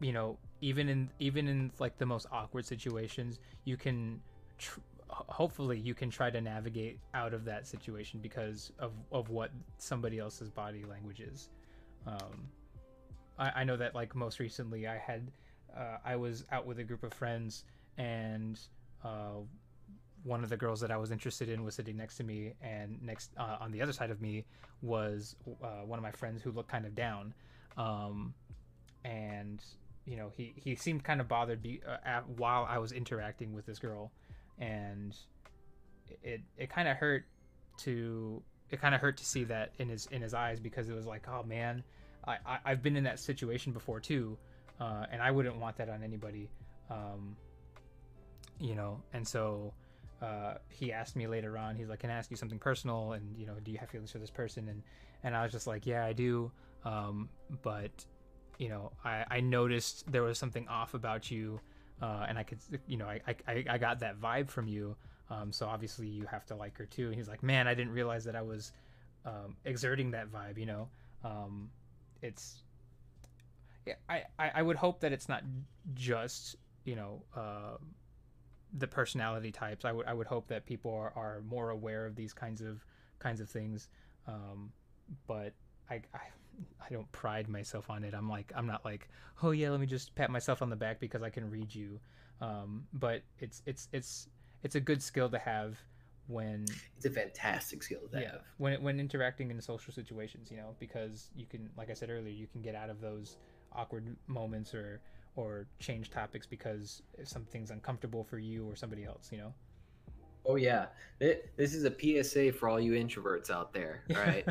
you know, even in even in like the most awkward situations, you can, tr- hopefully, you can try to navigate out of that situation because of of what somebody else's body language is. Um, I, I know that like most recently, I had uh, I was out with a group of friends and. Uh, one of the girls that I was interested in was sitting next to me, and next uh, on the other side of me was uh, one of my friends who looked kind of down, um, and you know he he seemed kind of bothered be, uh, at, while I was interacting with this girl, and it it kind of hurt to it kind of hurt to see that in his in his eyes because it was like oh man I, I I've been in that situation before too, uh, and I wouldn't want that on anybody, um, you know, and so uh, he asked me later on. He's like, "Can I ask you something personal?" And you know, do you have feelings for this person? And and I was just like, "Yeah, I do." Um, but you know, I, I noticed there was something off about you, uh, and I could, you know, I, I, I got that vibe from you. Um, so obviously you have to like her too. And he's like, "Man, I didn't realize that I was um, exerting that vibe." You know, um, it's. I, I I would hope that it's not just you know. Uh, the personality types. I would I would hope that people are, are more aware of these kinds of kinds of things. Um, but I, I I don't pride myself on it. I'm like I'm not like oh yeah let me just pat myself on the back because I can read you. Um, but it's it's it's it's a good skill to have when it's a fantastic skill to yeah have when when interacting in social situations you know because you can like I said earlier you can get out of those awkward moments or or change topics because something's uncomfortable for you or somebody else, you know? oh yeah this is a psa for all you introverts out there right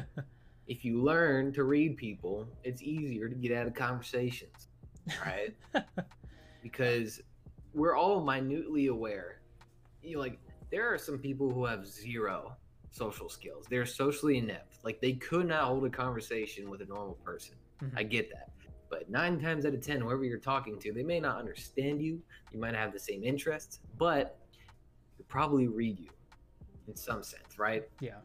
if you learn to read people it's easier to get out of conversations right because we're all minutely aware. You know, like there are some people who have zero social skills. They're socially inept. Like they could not hold a conversation with a normal person. Mhm. I get that. But nine times out of ten, whoever you're talking to, they may not understand you. You might have the same interests, but they probably read you in some sense, right? yeah.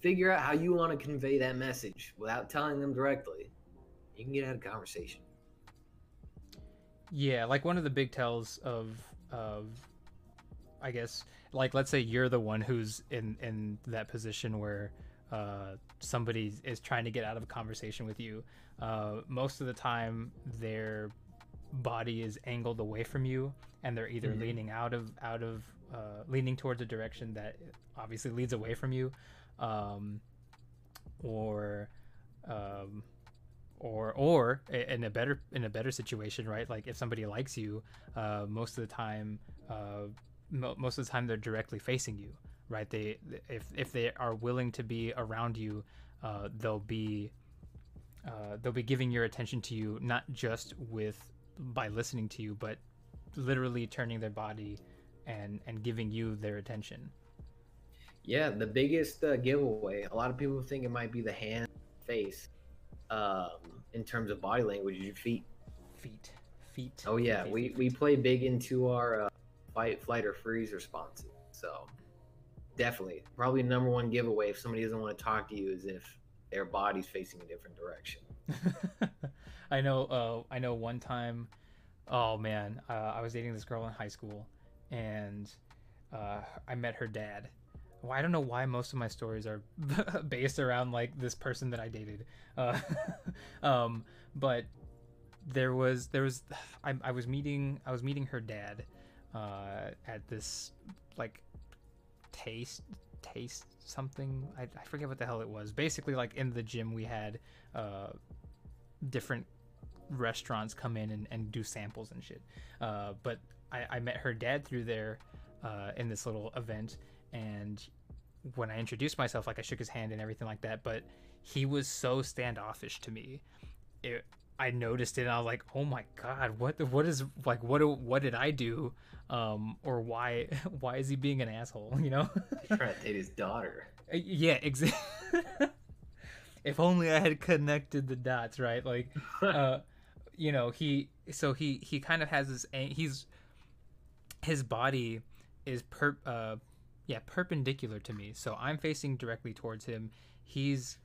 Figure out how you want to convey that message without telling them directly. You can get out of conversation. Yeah, like one of the big tells of of I guess like let's say you're the one who's in in that position where uh, somebody is trying to get out of a conversation with you. Uh, most of the time, their body is angled away from you, and they're either Mhm. leaning out of out of uh, leaning towards a direction that obviously leads away from you, um, or um, or or in a better in a better situation right like if somebody likes you uh, most of the time uh, mo- most of the time they're directly facing you right they if if they are willing to be around you uh, they'll be uh, they'll be giving your attention to you not just with by listening to you but literally turning their body and and giving you their attention Yeah, the biggest uh, giveaway. A lot of people think it might be the hand, face. Um, in terms of body language, your feet. feet feet Oh yeah, feet, we feet, we play big into our uh, fight, flight, or freeze responses. So definitely, probably number one giveaway if somebody doesn't want to talk to you is if their body's facing a different direction. I know. Uh, I know. One time, oh man, uh, I was dating this girl in high school, and uh, I met her dad. Well, I don't know why most of my stories are based around like this person that I dated, uh, um, but there was there was I, I was meeting I was meeting her dad uh, at this like taste taste something. I, I forget what the hell it was. Basically like in the gym we had uh, different restaurants come in and, and do samples and shit. Uh, but I, I met her dad through there uh, in this little event, and when I introduced myself, like I shook his hand and everything like that, but he was so standoffish to me. It, I noticed it, and I was like, "Oh my god, what? What is like? What? What did I do? Um, or why? Why is he being an asshole? You know?" He's trying to date his daughter. Uh, yeah, exactly. if only I had connected the dots, right? Like, uh, you know, he so he he kind of has this. He's his body is per uh, yeah perpendicular to me, so I'm facing directly towards him. He's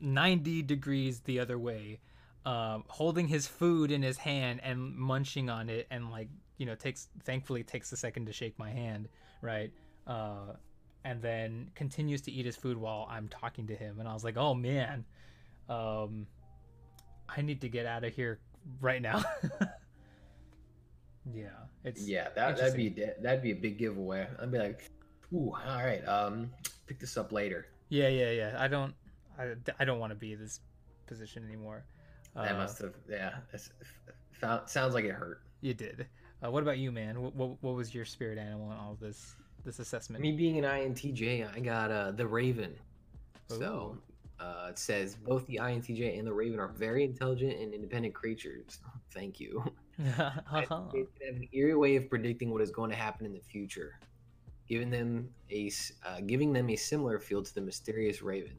90 degrees the other way um, holding his food in his hand and munching on it and like you know takes thankfully takes a second to shake my hand right? Uh, and then continues to eat his food while i'm talking to him. And i was like oh man um, i need to get out of here right now. Yeah it's yeah that, that'd be that'd be a big giveaway. I'd be like ooh all right um pick this up later. Yeah yeah yeah. I don't i, I don't want to be in this position anymore that uh, must have, yeah. Found, sounds like it hurt. You did. Uh, what about you, man? What, what, what was your spirit animal in all this this assessment? Me being an INTJ, I got uh, the Raven. Ooh. So uh, it says both the INTJ and the Raven are very intelligent and independent creatures. Thank you. they have an eerie way of predicting what is going to happen in the future, giving them a uh, giving them a similar feel to the mysterious Raven.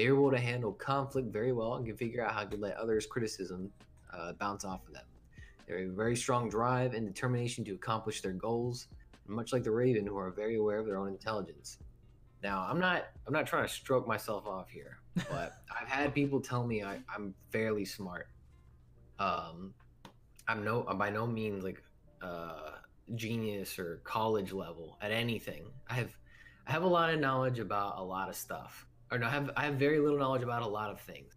They are able to handle conflict very well and can figure out how to let others' criticism uh, bounce off of them. They have a very strong drive and determination to accomplish their goals, much like the Raven, who are very aware of their own intelligence. Now, I'm not I'm not trying to stroke myself off here, but I've had people tell me I, am fairly smart. Um, I'm no I'm by no means like uh, genius or college level at anything. I have I have a lot of knowledge about a lot of stuff or no, I have I have very little knowledge about a lot of things.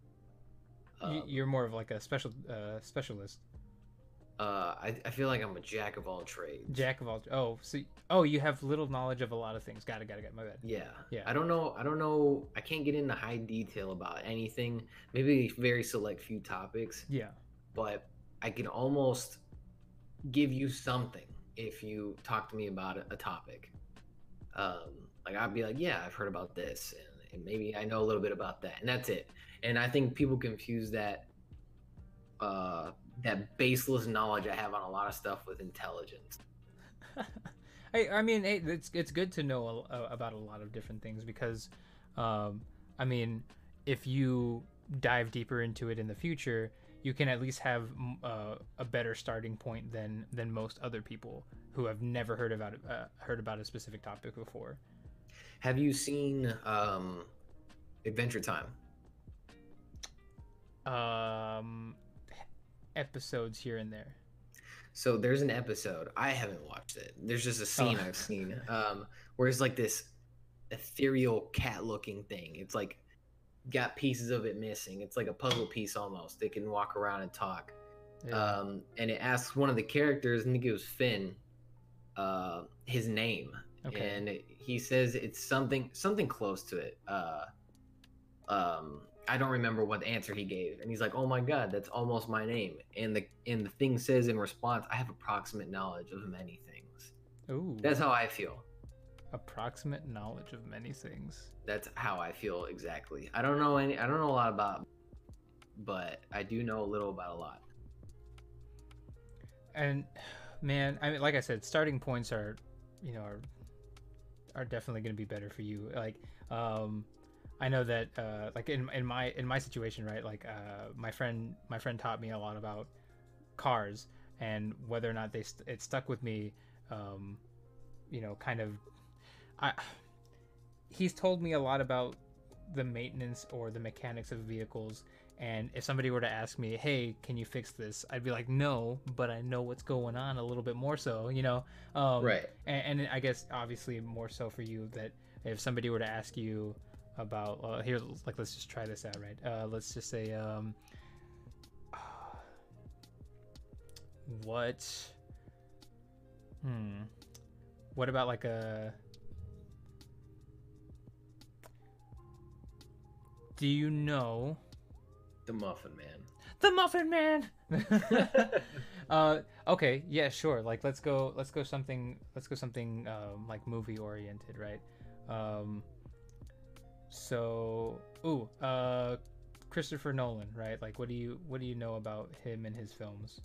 Um, You're more of like a special uh, specialist. Uh, I, I feel like I'm a jack of all trades. Jack of all. Oh, so oh, you have little knowledge of a lot of things. Got it. Got it. Got it. my bad. Yeah. Yeah. I don't know. I don't know. I can't get into high detail about anything. Maybe very select few topics. Yeah. But I can almost give you something if you talk to me about a, a topic. Um, like I'd be like, yeah, I've heard about this, and and maybe I know a little bit about that, and that's it. And I think people confuse that uh, that baseless knowledge I have on a lot of stuff with intelligence. I, I mean, it's it's good to know a, a, about a lot of different things because, um, I mean, if you dive deeper into it in the future, you can at least have uh, a better starting point than than most other people who have never heard about uh, heard about a specific topic before. Have you seen um, Adventure Time? Um, episodes here and there. So there's an episode I haven't watched it. There's just a scene oh. I've seen um, where it's like this ethereal cat-looking thing. It's like got pieces of it missing. It's like a puzzle piece almost. They can walk around and talk. Yeah. Um, and it asks one of the characters, I think it was Finn, uh, his name, okay. and he says it's something something close to it. Uh, um, I don't remember what answer he gave, and he's like, "Oh my god, that's almost my name." And the and the thing says in response, "I have approximate knowledge of many things." Ooh, that's how I feel. Approximate knowledge of many things. That's how I feel exactly. I don't know any. I don't know a lot about, but I do know a little about a lot. And man, I mean, like I said, starting points are, you know, are are definitely going to be better for you. Like, um, I know that, uh, like in, in my in my situation, right? Like, uh, my friend my friend taught me a lot about cars and whether or not they st- it stuck with me. Um, you know, kind of, I. He's told me a lot about the maintenance or the mechanics of vehicles and if somebody were to ask me, "Hey, can you fix this?" I'd be like, "No," but I know what's going on a little bit more so, you know. Um, right. And, and, I guess obviously more so for you that if somebody were to ask you about uh, here, like let's just try this out, right? Uh, let's just say, um, what? Hmm. What about like a? Do you know? The Muffin Man. the Muffin Man. uh, okay, yeah, sure. Like, let's go. Let's go something. Let's go something um, like movie oriented, right? Um, so, ooh, uh, Christopher Nolan, right? Like, what do you what do you know about him and his films?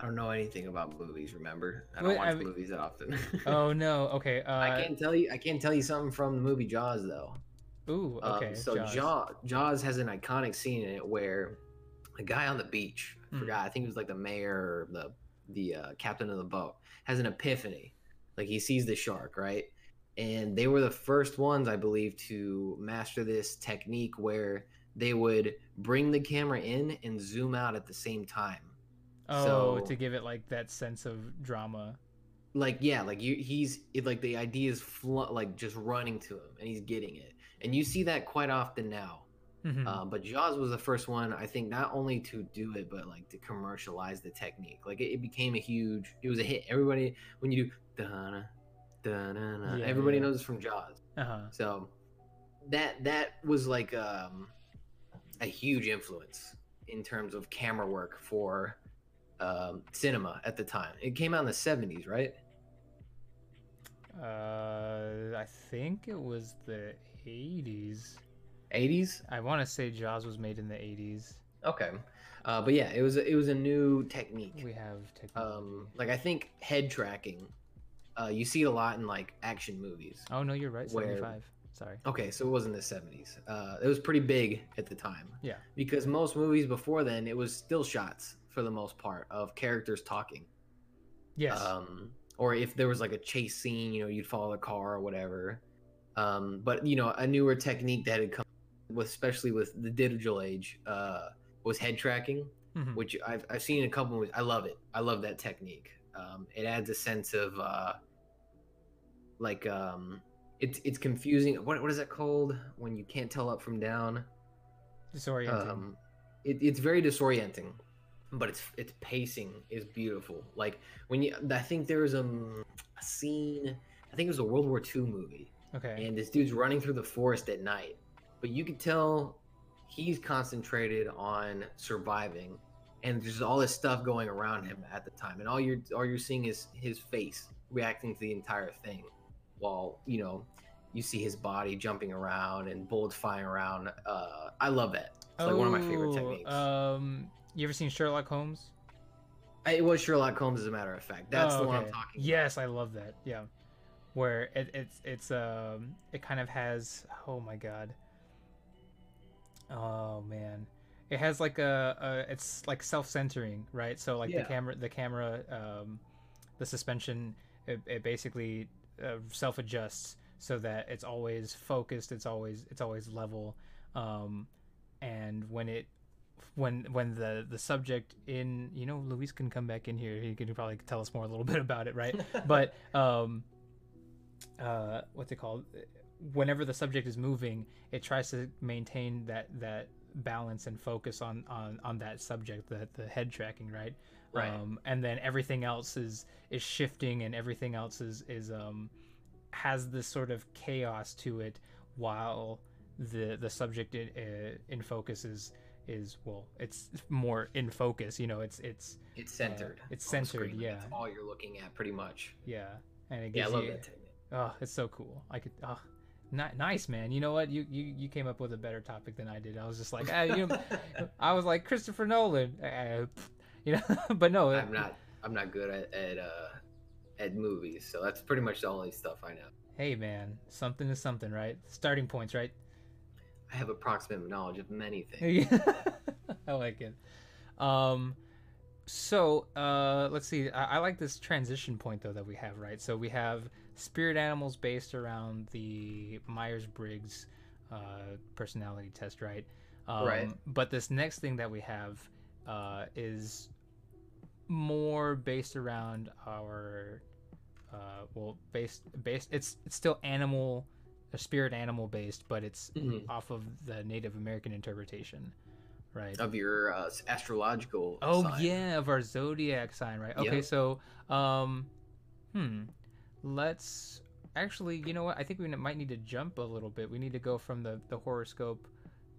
I don't know anything about movies. Remember, I don't Wait, watch I movies that often. oh no. Okay. Uh, I can't tell you. I can't tell you something from the movie Jaws though. Ooh. Um, Okay. so Jaws. Jaws. Jaws has an iconic scene in it where a guy on the beach, I Hmm. forgot, I think it was like the mayor or the the uh, captain of the boat, has an epiphany. Like he sees the shark, right? And they were the first ones, I believe, to master this technique where they would bring the camera in and zoom out at the same time. Oh, so- to give it like that sense of drama. like yeah like you he's it, like the idea is fl- like just running to him and he's getting it and you see that quite often now Mhm. um, but jaws was the first one i think not only to do it but like to commercialize the technique like it, it became a huge it was a hit everybody when you do dun dun Yeah, everybody yeah. knows from jaws uh-huh. so that that was like um, a huge influence in terms of camera work for um, cinema at the time it came out in the 70s right Uh, I think it was the 80s. 80s I want to say Jaws was made in the 80s. okay uh, but yeah it was it was a new technique We have technology. um, like i think head tracking uh, you see it a lot in like action movies oh no, you're right. where- 75. Sorry. okay so it was in the 70s uh, it was pretty big at the time Yeah. because most movies before then it was still shots for the most part of characters talking Yes. um, or if there was like a chase scene, you know, you'd follow the car or whatever. Um, but you know, a newer technique that had come, with, especially with the digital age, uh, was head tracking, Mhm. which I've I've seen in a couple movies. I love it. I love that technique. Um, it adds a sense of uh, like um, it's it's confusing. What what is that called when you can't tell up from down? Disorienting. um, it, it's very disorienting but its its pacing is beautiful like when you i think there was um, a scene i think it was a world war ii movie okay. and this dude's running through the forest at night. But you could tell he's concentrated on surviving. And there's all this stuff going around him at the time. And all you're all you're seeing is his face reacting to the entire thing. While you know you see his body jumping around and bullets flying around. Uh i love that. It's like one of my favorite Oh, techniques. Um, you ever seen Sherlock Holmes? it was sherlock holmes as a matter of fact. That's Oh, the one i'm talking Yes, I love that. Yeah, where it, it's it's um it kind of has oh my god. Oh man, it has like a, a it's like self-centering, right? So like the camera, the camera, um, the suspension, it, it basically uh, self-adjusts so that it's always focused. It's always it's always level, um, and when it when when the the subject in you know Luis can come back in here he can probably tell us more a little bit about it right but um uh what's it called whenever the subject is moving it tries to maintain that that balance and focus on on on that subject that the head tracking right Right. um and then everything else is is shifting and everything else is is um has this sort of chaos to it while the the subject in, uh, in focus is is well it's more in focus you know it's it's it's centered it's centered, screen. yeah. that's all you're looking at pretty much yeah and it yeah i love you that oh it's so cool. I could oh ni- nice man. You know what? You, you you came up with a better topic than i did. I was just like ah, you know, i was like christopher nolan. Uh, you know but no i'm not i'm not good at at uh at movies so that's pretty much the only stuff i know. Hey man something is something right? Starting points right? I have approximate knowledge of many things. I like it. Um, so uh, let's see. I, I like this transition point though that we have, right? So we have spirit animals based around the Myers Briggs uh, personality test, right? Um, Right. But this next thing that we have uh, is more based around our uh, well, based based. It's it's still animal, a spirit animal based, but it's Mhm. off of the Native American interpretation, right? of your uh, astrological Oh sign. yeah, of our zodiac sign, right? Okay, so um, hmm, let's actually, you know what? I think we might need to jump a little bit. We need to go from the the horoscope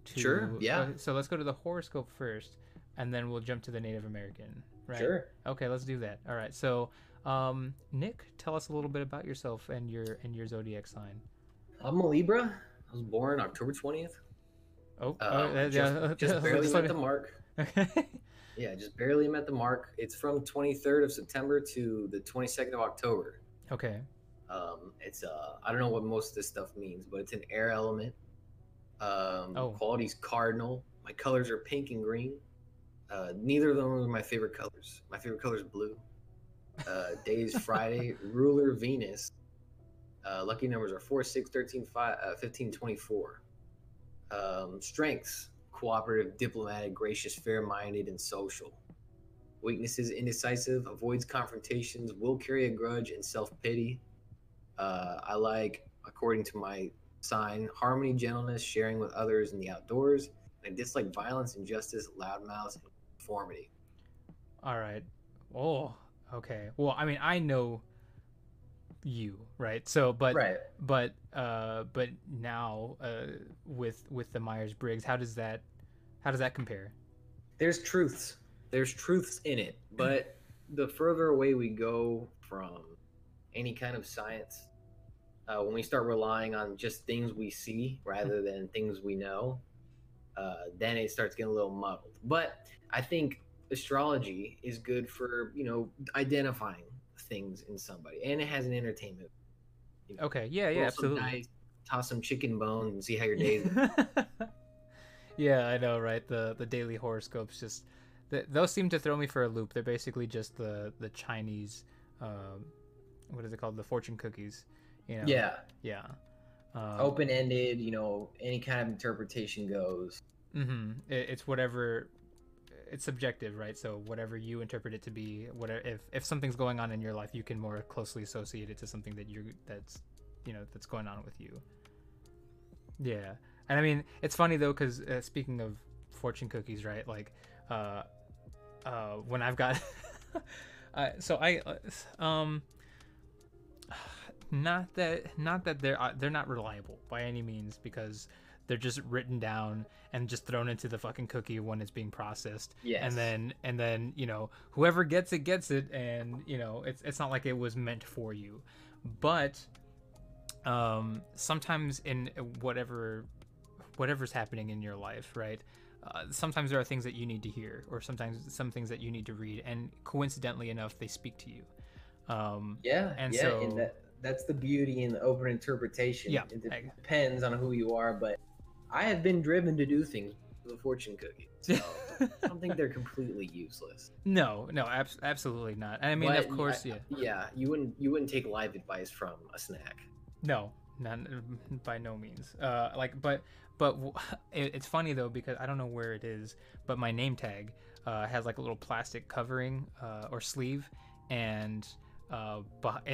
to Sure, yeah. uh, so let's go to the horoscope first. and then we'll jump to the Native American. Right. Sure. Okay, let's do that. All right. So, um, Nick, tell us a little bit about yourself and your and your zodiac sign. I'm a Libra. I was born October 20th. Oh, Uh, oh, just, yeah, just barely met the mark. Okay. Yeah, just barely met the mark. It's from 23rd of September to the 22nd of October. Okay. Um, it's uh, I don't know what most of this stuff means, but it's an air element. Um, Oh. quality's cardinal. My colors are pink and green. Uh, neither of them are my favorite colors. My favorite color is blue. Uh, day is Friday. Ruler Venus. Uh, lucky numbers are 4, 6, 13, 5, uh, 15, 24. Um, strengths cooperative, diplomatic, gracious, fair minded, and social. Weaknesses indecisive, avoids confrontations, will carry a grudge, and self pity. Uh, I like, according to my sign, harmony, gentleness, sharing with others in the outdoors. And I dislike violence, injustice, loudmouth, and conformity. All right. Oh, okay. Well, I mean, I know you, right? So, but right. but uh, but now uh, with with the Myers Briggs, how does that how does that compare? There's truths. There's truths in it, but the further away we go from any kind of science, uh, when we start relying on just things we see rather than things we know, uh, then it starts getting a little muddled. But I think astrology is good for you know identifying things in somebody, and it has an entertainment. you know, Okay. Yeah. Yeah. Absolutely. dice, toss some chicken bones, and see how your day. yeah, I know, right? The the daily horoscopes just th- those seem to throw me for a loop. They're basically just the the Chinese, um, what is it called? The fortune cookies. You know? yeah, Yeah. Um, open ended. You know, any kind of interpretation goes. Mm-hmm. It, it's whatever. It's subjective, right? So whatever you interpret it to be, whatever if if something's going on in your life, you can more closely associate it to something that you're that's, you know, that's going on with you. Yeah, and I mean it's funny though because uh, speaking of fortune cookies, right? Like, uh, uh, when I've got, uh, so I, uh, um, not that not that they're uh, they're not reliable by any means because they're just written down and just thrown into the fucking cookie when it's being processed. Yes. and then and then you know whoever gets it gets it. And you know it's it's not like it was meant for you. But um sometimes in whatever whatever's happening in your life right uh, sometimes there are things that you need to hear or sometimes some things that you need to read and coincidentally enough they speak to you um Yeah, And yeah, so- and that that's the beauty in the open interpretation. Yeah, it depends on who you are, but I have been driven to do things with a fortune cookie. So I don't think they're completely useless. no no abs- absolutely not i mean But of course I- yeah yeah, you wouldn't you wouldn't take live advice from a snack. No, none by no means. Uh, like, but but it, it's funny though because I don't know where it is, but my name tag uh, has like a little plastic covering uh, or sleeve, and uh,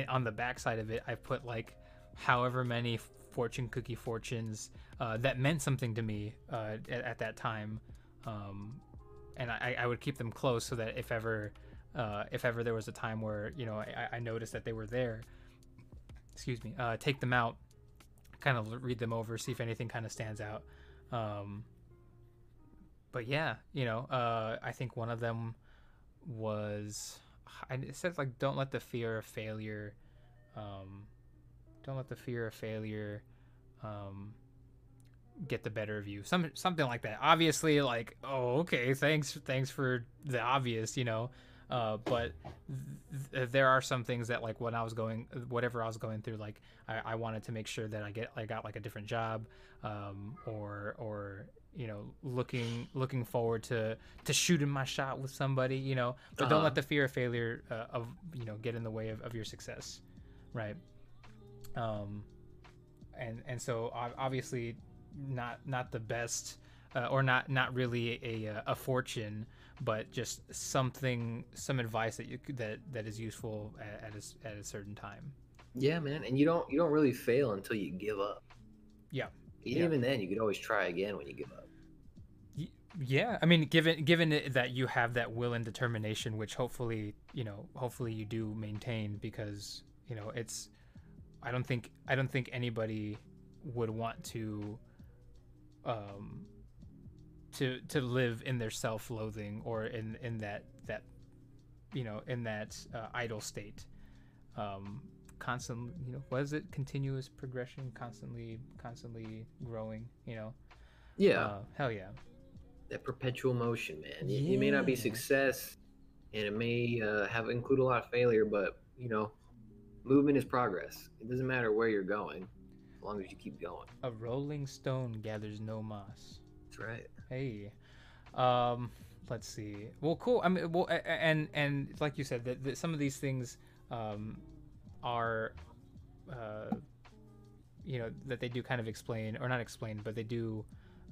on the back side of it, I put like however many fortune cookie fortunes uh, that meant something to me uh, at, at that time, um, and I, I would keep them close so that if ever uh, if ever there was a time where you know I, I noticed that they were there excuse me, uh, take them out, kind of read them over, see if anything kind of stands out. Um, but yeah, you know, uh, I think one of them was, I, it says like, don't let the fear of failure, um, don't let the fear of failure, um, get the better of you. Some something like that. Obviously, like, oh, okay, thanks, thanks for the obvious, you know. Uh, but th- there are some things that like when I was going, whatever I was going through, like I, I wanted to make sure that I get, I got like a different job, um, or or you know, looking looking forward to to shooting my shot with somebody, you know. But don't Uh-huh. let the fear of failure uh, of you know get in the way of, of your success, right? Um, and and so obviously not not the best uh, or not not really a a fortune but just something some advice that you that that is useful at, at a, at a certain time Yeah, man, and you don't you don't really fail until you give up. Yeah. And Yeah. Even then, you could always try again when you give up. Yeah i mean given given that you have that will and determination which hopefully you know hopefully you do maintain because you know it's i don't think i don't think anybody would want to um to to live in their self-loathing or in in that that you know in that uh, idle state um constant you know what is it continuous progression constantly constantly growing you know Yeah, uh, hell yeah that perpetual motion, man. You, you may not be success, and it may uh, have include a lot of failure, but you know, movement is progress. It doesn't matter where you're going, as long as you keep going. a rolling stone gathers no moss That's right. Hey, um, let's see. Well, cool. I mean, well, and and like you said, that, that some of these things um, are, uh, you know, that they do kind of explain or not explain, but they do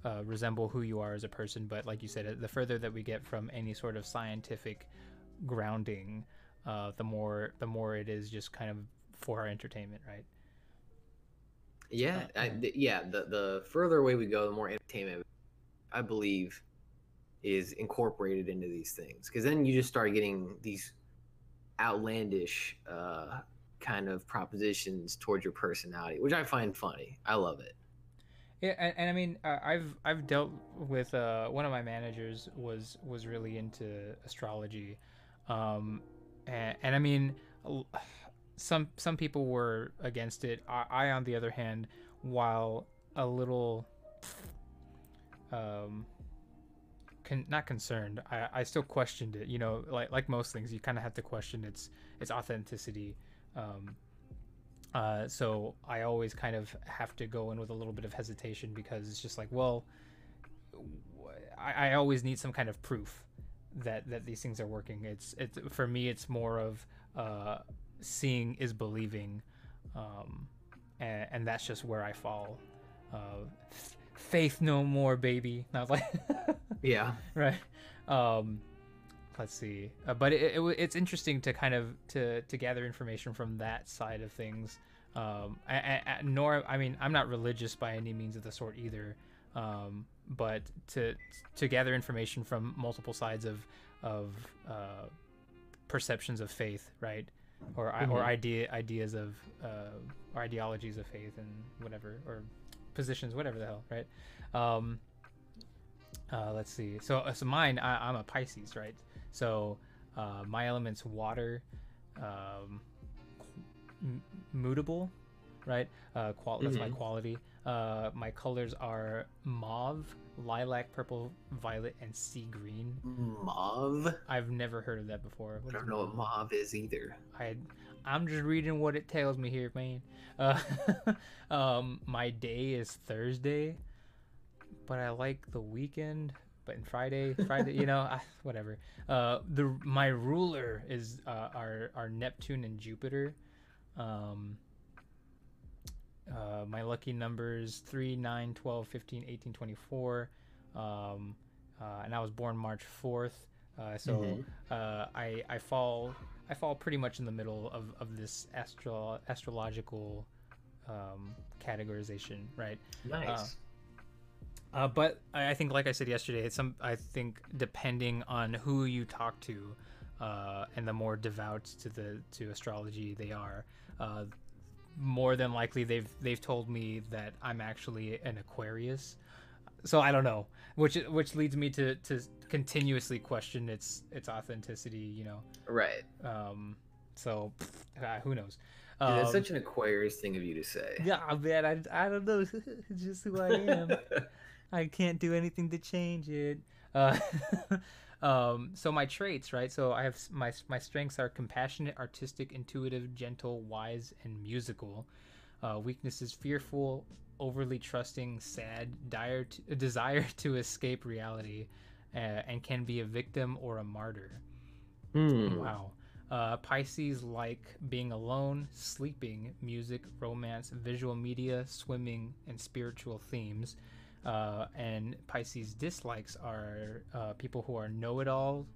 uh, resemble who you are as a person. But like you said, the further that we get from any sort of scientific grounding, uh, the more the more it is just kind of for our entertainment, right? Yeah, Uh, I, yeah. The the further away we go, the more entertainment, I believe, is incorporated into these things. Because then you just start getting these outlandish uh, kind of propositions towards your personality, which I find funny. I love it. Yeah, and, and I mean, uh, I've I've dealt with uh, one of my managers was was really into astrology, um, and, and I mean, some some people were against it. I, I on the other hand, while a little, um, con- not concerned, I, I still questioned it. You know, like like most things, you kind of have to question its its authenticity. Um, uh, so I always kind of have to go in with a little bit of hesitation because it's just like, well, I, I always need some kind of proof that that these things are working. It's it's for me, it's more of uh, seeing is believing, um, and, and that's just where I fall. Uh, faith no more, baby. Not like Yeah. right? Um let's see. Uh, but it, it, it's interesting to kind of to to gather information from that side of things. Um a- a- nor i mean i'm not religious by any means of the sort either. Um but to to gather information from multiple sides of of uh perceptions of faith right? Or I or idea ideas of uh or ideologies of faith and whatever or positions whatever the hell right um uh, let's see. So, uh, so mine, I, I'm a Pisces, right? So, uh, my element's water, um, m- mutable, right? Uh, qual- that's my Mhm. quality. Uh, my colors are mauve, lilac, purple, violet, and sea green. Mauve. I've never heard of that before. I don't know what mauve is either. I, I'm just reading what it tells me here, man. Uh, um, my day is Thursday, but I like the weekend. But in Friday, Friday, you know, I, whatever. Uh, the my ruler is uh, our our Neptune and Jupiter. Um, uh, my lucky numbers 3 9 12 15 18 24 um, uh, and i was born march 4th uh, so Mhm. uh, I, I fall i fall pretty much in the middle of, of this astro astrological um, categorization right Nice. uh, but I I think, like I said yesterday, it's some. I think depending on who you talk to, uh, and the more devout to the to astrology they are, uh, more than likely they've they've told me that I'm actually an Aquarius. So I don't know, which which leads me to to continuously question its its authenticity. You know, right. um, so uh, who knows? Dude, that's Um, such an Aquarius thing of you to say. yeah, man, I, I don't know. it's just who I am. I can't do anything to change it. Uh, um, so my traits, right? So I have my my strengths are compassionate, artistic, intuitive, gentle, wise, and musical. Uh, weaknesses: fearful, overly trusting, sad, dire, to, desire to escape reality, uh, and can be a victim or a martyr. Hmm. Wow. Uh, Pisces like being alone, sleeping, music, romance, visual media, swimming, and spiritual themes. Uh, and Pisces dislikes are uh, people who are know-it-all.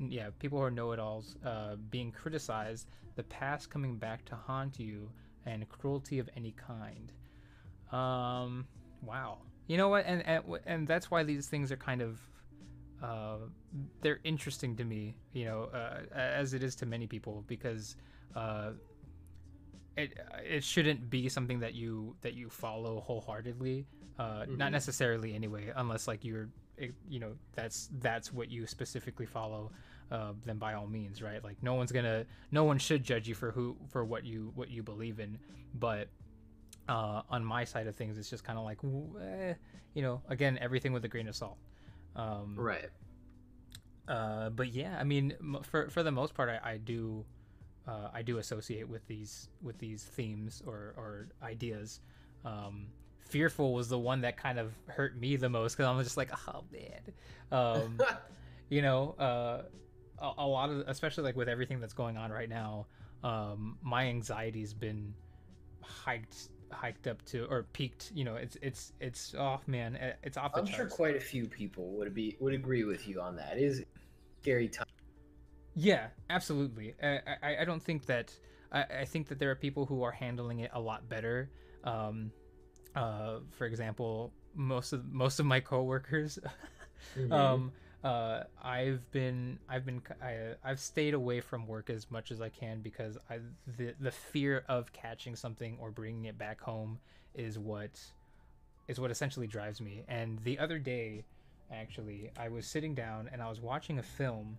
Yeah, people who are know-it-alls, uh, being criticized, the past coming back to haunt you, and cruelty of any kind. Um, wow. You know what? And and, and that's why these things are kind of uh, they're interesting to me, you know, uh, as it is to many people, because uh, it it shouldn't be something that you that you follow wholeheartedly. Uh, Not Mhm. necessarily anyway, unless like you're eh, you know that's that's what you specifically follow. Uh, then by all means, right? Like no one's gonna, no one should judge you for who for what you what you believe in. But uh, on my side of things, it's just kind of like, eh, you know, again, everything with a grain of salt. Um, Right. uh, but yeah, I mean, m- for for the most part, I, I do, uh, I do associate with these with these themes or or ideas. Um, Fearful was the one that kind of hurt me the most because I'm just like, oh man, um, you know, uh, a, a lot of, especially like with everything that's going on right now, um, my anxiety's been hiked hiked up to or peaked. You know, it's it's it's oh man, it's off the I'm sure quite a few people would be would agree with you on that. It is scary time. Yeah, absolutely. I, I, I don't think that. I, I think that there are people who are handling it a lot better. Um, uh, for example, most of most of my coworkers, Mhm. um, uh, I've been I've been I, I've stayed away from work as much as I can because I the the fear of catching something or bringing it back home is what is what essentially drives me. And the other day, actually, I was sitting down and I was watching a film.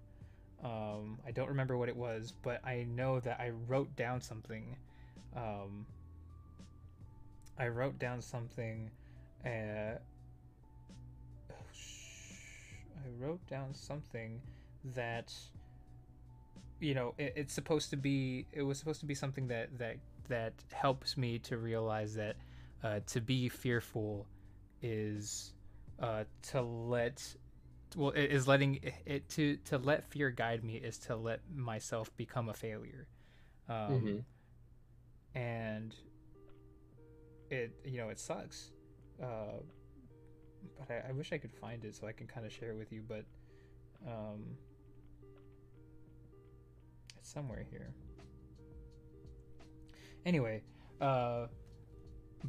Um, I don't remember what it was, but I know that I wrote down something. Um, I wrote down something. Uh, I wrote down something that you know it, it's supposed to be it was supposed to be something that that that helps me to realize that uh, to be fearful is uh, to let well it is letting it, it to to let fear guide me is to let myself become a failure um, Mhm. and it you know it sucks uh, but I, I wish I could find it so I can kind of share it with you but um, it's somewhere here anyway uh,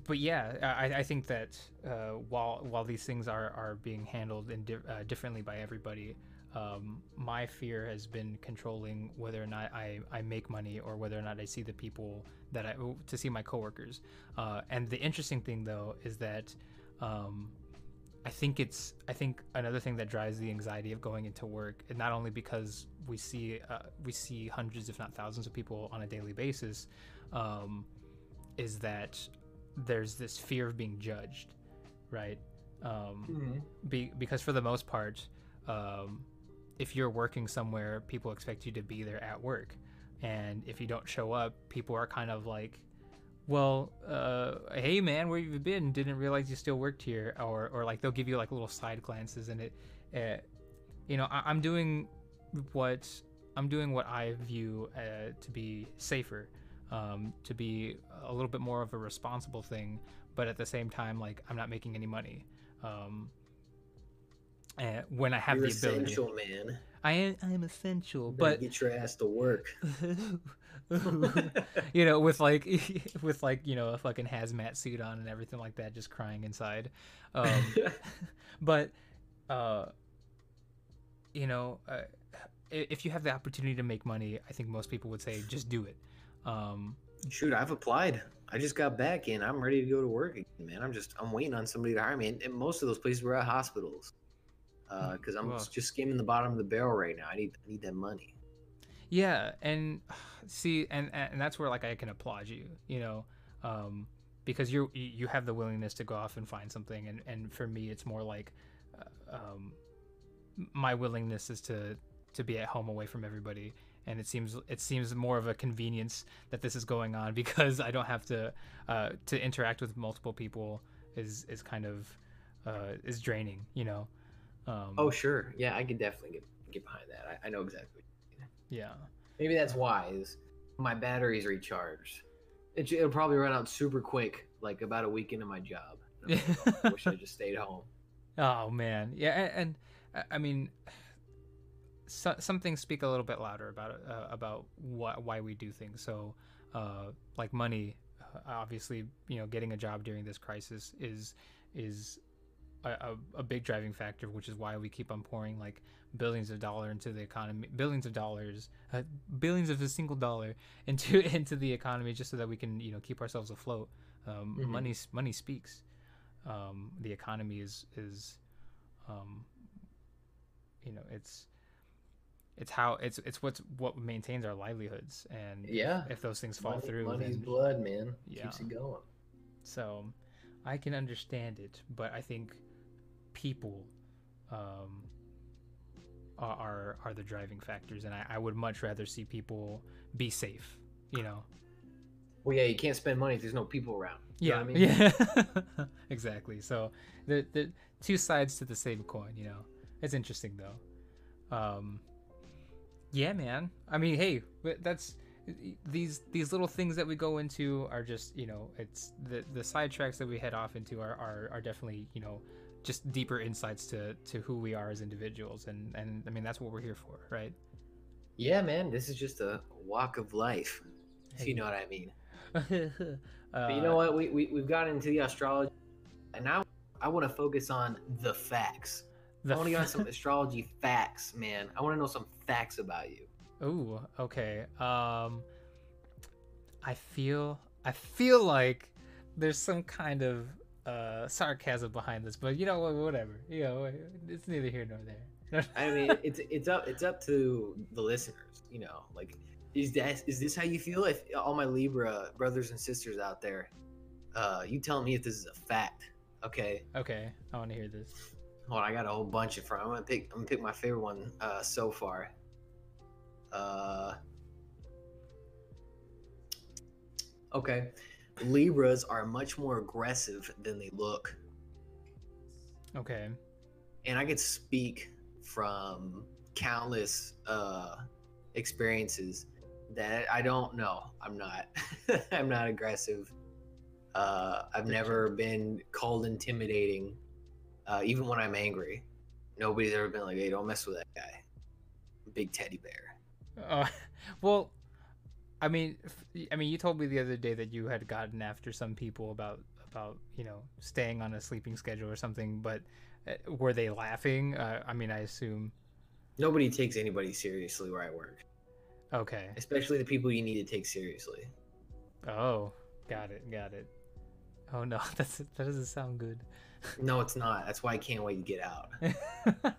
but yeah I, I think that uh, while while these things are, are being handled in di- uh, differently by everybody um, my fear has been controlling whether or not I, I make money or whether or not I see the people that I to see my coworkers. Uh, and the interesting thing though is that um, I think it's I think another thing that drives the anxiety of going into work, and not only because we see uh, we see hundreds if not thousands of people on a daily basis, um, is that there's this fear of being judged, right? Um, Mhm. be, because for the most part, um, if you're working somewhere, people expect you to be there at work, and if you don't show up, people are kind of like, "Well, uh, hey man, where you been? Didn't realize you still worked here," or or like they'll give you like little side glances, and it, uh, you know, I, I'm doing what I'm doing what I view uh, to be safer, um, to be a little bit more of a responsible thing, but at the same time, like I'm not making any money. Um, and when I have You're the ability, essential, man. I am I am essential, but get your ass to work. you know, with like with like you know a fucking hazmat suit on and everything like that, just crying inside. Um, but uh, you know, uh, if you have the opportunity to make money, I think most people would say just do it. Um, Shoot, I've applied. I just got back in. I'm ready to go to work again, man. I'm just I'm waiting on somebody to hire me. And, and most of those places were at hospitals. Because I'm Wow. just skimming the bottom of the barrel right now. I need I need that money. Yeah, and see, and and that's where like I can applaud you, you know, um, because you're you you have the willingness to go off and find something, and and for me, it's more like, uh, um, my willingness is to to be at home away from everybody, and it seems it seems more of a convenience that this is going on because I don't have to uh, to interact with multiple people is is kind of uh, is draining, you know. Um, Oh sure, yeah, I can definitely get get behind that. I, I know exactly. yeah. Maybe that's why is my battery's recharged. It, it'll probably run out super quick, like about a week into my job. Like, oh, I wish I just stayed home. Oh man, yeah, and, and I- I mean, so, some things speak a little bit louder about uh, about what why we do things. So, uh, like money, uh, obviously, you know, getting a job during this crisis is is a, a, big driving factor, which is why we keep on pouring like billions of dollars into the economy, billions of dollars, uh, billions of a single dollar into into the economy, just so that we can you know keep ourselves afloat. Um, Mhm. Money money speaks. Um, the economy is is, um, you know, it's it's how it's it's what's what maintains our livelihoods, and Yeah. if those things fall Money- through, Money's then blood, man. Yeah. Keeps it going. so I can understand it, but I think people um, are, are the driving factors, and I, I would much rather see people be safe. You know. Well, yeah, you can't spend money if there's no people around. You Yeah. I mean? Yeah. exactly. So the the two sides to the same coin. You know, it's interesting though. Um, yeah, man. I mean, hey, that's these these little things that we go into are just you know it's the the sidetracks that we head off into are, are are definitely you know just deeper insights to to who we are as individuals and and I mean that's what we're here for right Yeah, man. This is just a walk of life, if you know what I mean. uh, But you know what? We, we, we've gotten into the astrology, and now I want to focus on the facts. The I want to get on some astrology facts, man. I want to know some facts about you. Ooh, okay. Um I feel I feel like there's some kind of uh sarcasm behind this, but you know what whatever. You know, it's neither here nor there. I mean, it's it's up it's up to the listeners. You know, like is that is this how you feel? If all my Libra brothers and sisters out there, uh, you tell me if this is a fact. Okay. okay, I want to hear this. Hold on, I got a whole bunch of from. I'm gonna pick. I'm gonna pick my favorite one uh, so far. Uh, okay, Libras are much more aggressive than they look, Okay. and I could speak from countless uh, experiences that I don't know. I'm not. I'm not aggressive. Uh, I've never been called intimidating, uh, even when I'm angry. Nobody's ever been like, "Hey, don't mess with that guy." Big teddy bear. Uh, well, I mean, I mean, you told me the other day that you had gotten after some people about about you know staying on a sleeping schedule or something, but uh, were they laughing? Uh, I mean, I assume. Nobody takes anybody seriously where I work, Okay. especially the people you need to take seriously. Oh, got it, got it. Oh no, that's that doesn't sound good. No, it's not. That's why I can't wait to get out.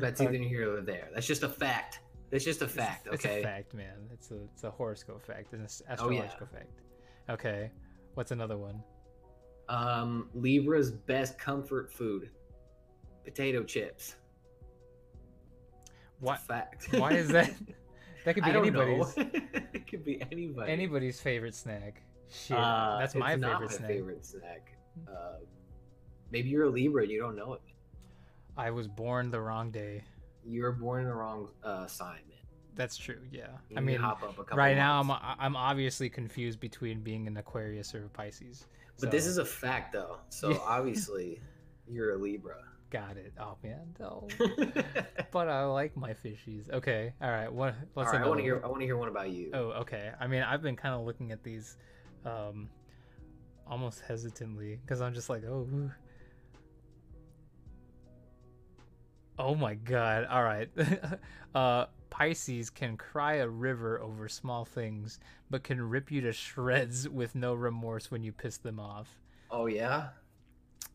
That's Okay. either here or there. That's just a fact. That's just a fact. It's okay. a fact, man. It's a it's a horoscope fact. It's an Oh, yeah. astrological fact. Okay. What's another one? Um, Libra's best comfort food: potato chips. It's Why fact? why is that? That could be anybody's it could be anybody. anybody's favorite snack. Shit, Uh, that's it's my favorite my snack. favorite snack. Uh, maybe you're a Libra and you don't know it. I was born the wrong day. You were born in the wrong uh, sign, man. That's true. Yeah. You I mean, hop up a couple right now I'm. I'm obviously confused between being an Aquarius or a Pisces. But this is a fact, though. So Yeah. obviously, you're a Libra. got it. Oh man, no. but I like my fishies. Okay. All right. What? All What's right, I want to hear. I want to hear one about you. Oh, okay. I mean, I've been kind of looking at these, um, almost hesitantly because I'm just like, oh, oh my god. All right. uh, Pisces can cry a river over small things, but can rip you to shreds with no remorse when you piss them off. Oh yeah.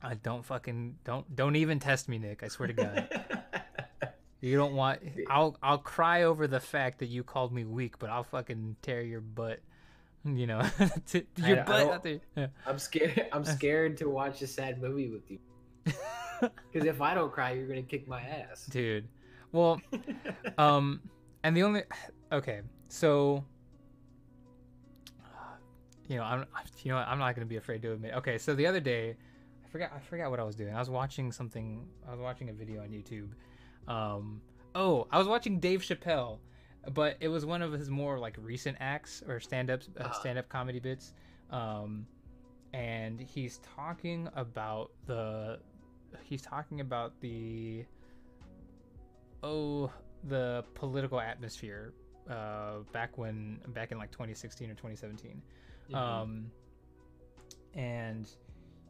I don't fucking don't don't even test me, Nick. I swear to God. You don't want. I'll I'll cry over the fact that you called me weak, but I'll fucking tear your butt. You know, to, your I butt there. Yeah. I'm scared. I'm scared to watch a sad movie with you. Because if I don't cry, you're gonna kick my ass. Dude. Well, um, and the only okay, so you know, I'm you know, I'm not gonna be afraid to admit. Okay, so the other day, I forgot I forgot what I was doing. I was watching something. I was watching a video on YouTube. Um, oh, I was watching Dave Chappelle, but it was one of his more like recent acts or stand-ups, uh, Ah. stand-up comedy bits. Um, and he's talking about the he's talking about the oh the political atmosphere uh back when back in like 2016 or 2017 Mm-hmm. um and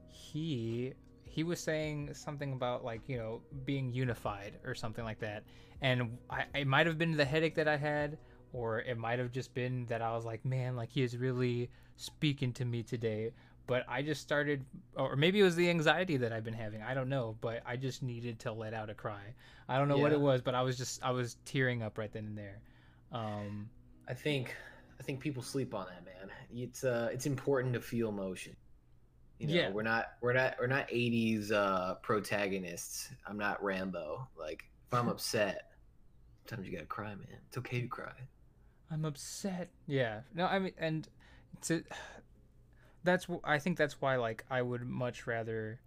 he he was saying something about like you know being unified or something like that, and I, it might have been the headache that I had, or it might have just been that I was like, man, like he is really speaking to me today. But I just started, or maybe it was the anxiety that I've been having. I don't know, but I just needed to let out a cry. I don't know what it was, but I was just I was tearing up right then and there. Um, I think I think people sleep on that, man. It's uh it's important to feel emotion. You know, Yeah. we're not we're not we're not 80s uh protagonists. I'm not Rambo. Like if I'm upset, sometimes you gotta cry, man. It's okay to cry. I'm upset. Yeah. No, I mean, and to that's I think that's why like I would much rather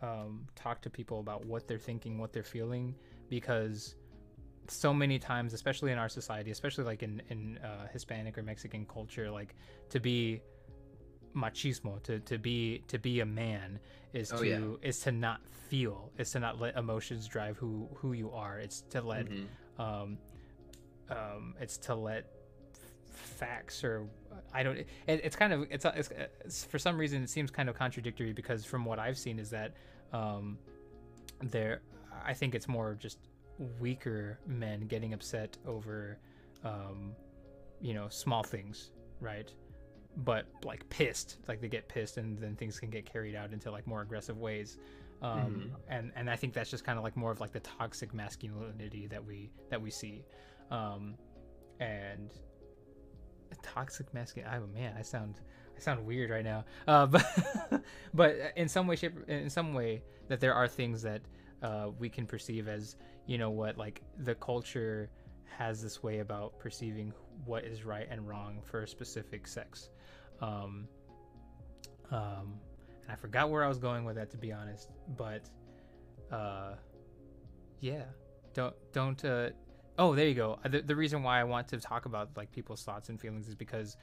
um, talk to people about what they're thinking, what they're feeling, because so many times, especially in our society, especially like in in uh, Hispanic or Mexican culture, like to be machismo, to to be to be a man is Oh, to yeah. is to not feel, is to not let emotions drive who who you are. It's to let Mhm. um, um, it's to let facts or I don't. It, it's kind of it's, it's it's for some reason it seems kind of contradictory because from what I've seen is that um, there I think it's more just weaker men getting upset over um, you know small things, right? But like pissed, like they get pissed and then things can get carried out into like more aggressive ways. Um, and and I think that's just kind of like more of like the toxic masculinity that we that we see, um, and toxic masculine. Oh man, I sound I sound weird right now. Uh, but but in some way, shape, in some way, that there are things that uh, we can perceive as you know what like the culture has this way about perceiving what is right and wrong for a specific sex. Um, um, and I forgot where I was going with that to be honest, but uh, yeah, don't don't uh, oh there you go. The, the reason why I want to talk about like people's thoughts and feelings is because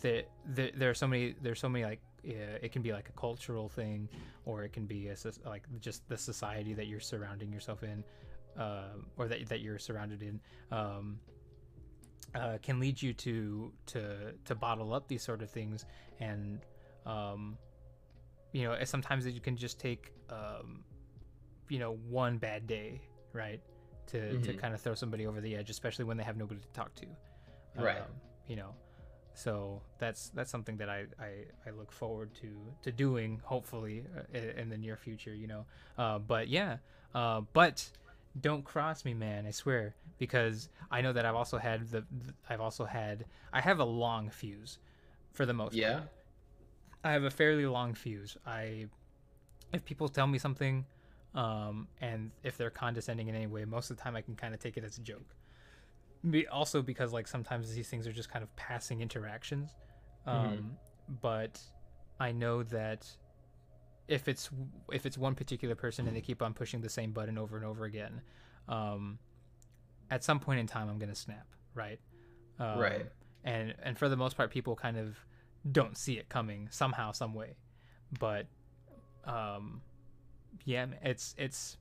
the, the there are so many there's so many like uh, it can be like a cultural thing or it can be a, like just the society that you're surrounding yourself in uh, or that, that you're surrounded in um, uh, can lead you to to to bottle up these sort of things and um, you know sometimes you can just take um, you know one bad day right to, to Mhm. kind of throw somebody over the edge especially when they have nobody to talk to Right. um, you know so that's that's something that I, I, I look forward to to doing hopefully uh, in, in the near future you know uh, but yeah uh, but don't cross me man i swear because i know that i've also had the, the i've also had i have a long fuse for the most part. Yeah. I have a fairly long fuse. I, if people tell me something, um, and if they're condescending in any way, most of the time I can kind of take it as a joke. Be, also because like sometimes these things are just kind of passing interactions, um, but I know that if it's if it's one particular person and they keep on pushing the same button over and over again, um, at some point in time I'm gonna snap, right? Um, Right. And and for the most part, people kind of don't see it coming somehow, some way. But um, yeah, it's it's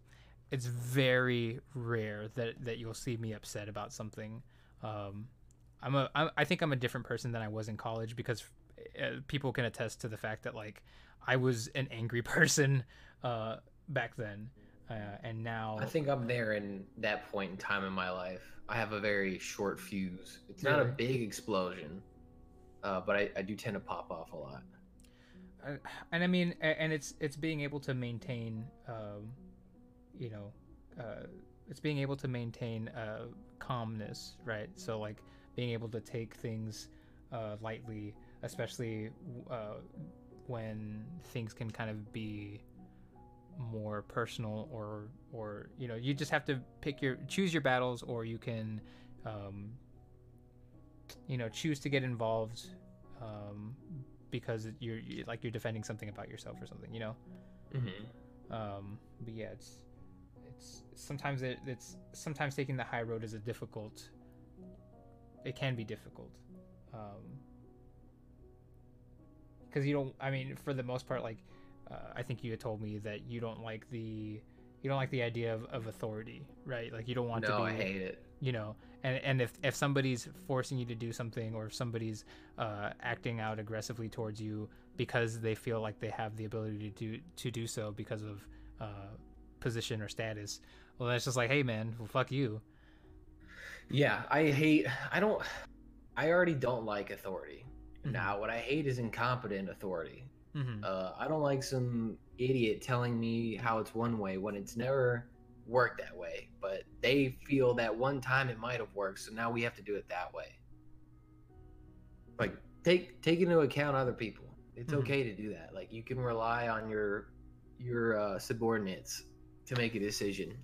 it's very rare that that you'll see me upset about something. Um, I'm a I'm, I think I'm a different person than I was in college because uh, people can attest to the fact that like I was an angry person uh, back then, uh, and now I think I'm there in that point in time in my life. I have a very short fuse. It's not a big explosion, uh, but I, I do tend to pop off a lot. And I mean, and it's it's being able to maintain, um, you know, uh, it's being able to maintain uh, calmness, right? So like being able to take things uh, lightly, especially uh, when things can kind of be more personal or or you know you just have to pick your choose your battles or you can um, you know choose to get involved um, because you're you- like you're defending something about yourself or something you know Mm-hmm. um, but yeah it's it's sometimes it, it's sometimes taking the high road is a difficult it can be difficult um because you don't i mean for the most part like uh, i think you had told me that you don't like the you don't like the idea of, of authority right like you don't want No, to be. I hate it. you know and and if if somebody's forcing you to do something or if somebody's uh, acting out aggressively towards you because they feel like they have the ability to do to do so because of uh, position or status well that's just like hey man well, fuck you Yeah, I hate. I don't. I already don't like authority. Mhm. Now, what I hate is incompetent authority. hmm Uh, I don't like some idiot telling me how it's one way when it's never worked that way. But they feel that one time it might have worked, so now we have to do it that way. Like take take into account other people. It's Mhm. okay to do that. Like you can rely on your your uh, subordinates to make a decision.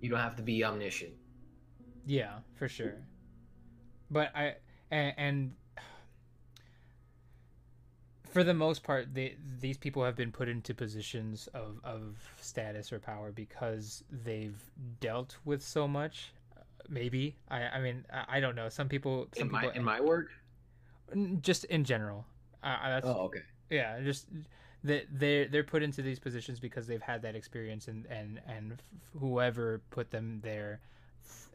You don't have to be omniscient. Yeah, for sure. But I and, and for the most part, they, these people have been put into positions of, of status or power because they've dealt with so much. Maybe I I mean I, I don't know. Some people some In my people in my work. Just in general. Uh, that's, Oh, okay. yeah, just that they they're put into these positions because they've had that experience and and and whoever put them there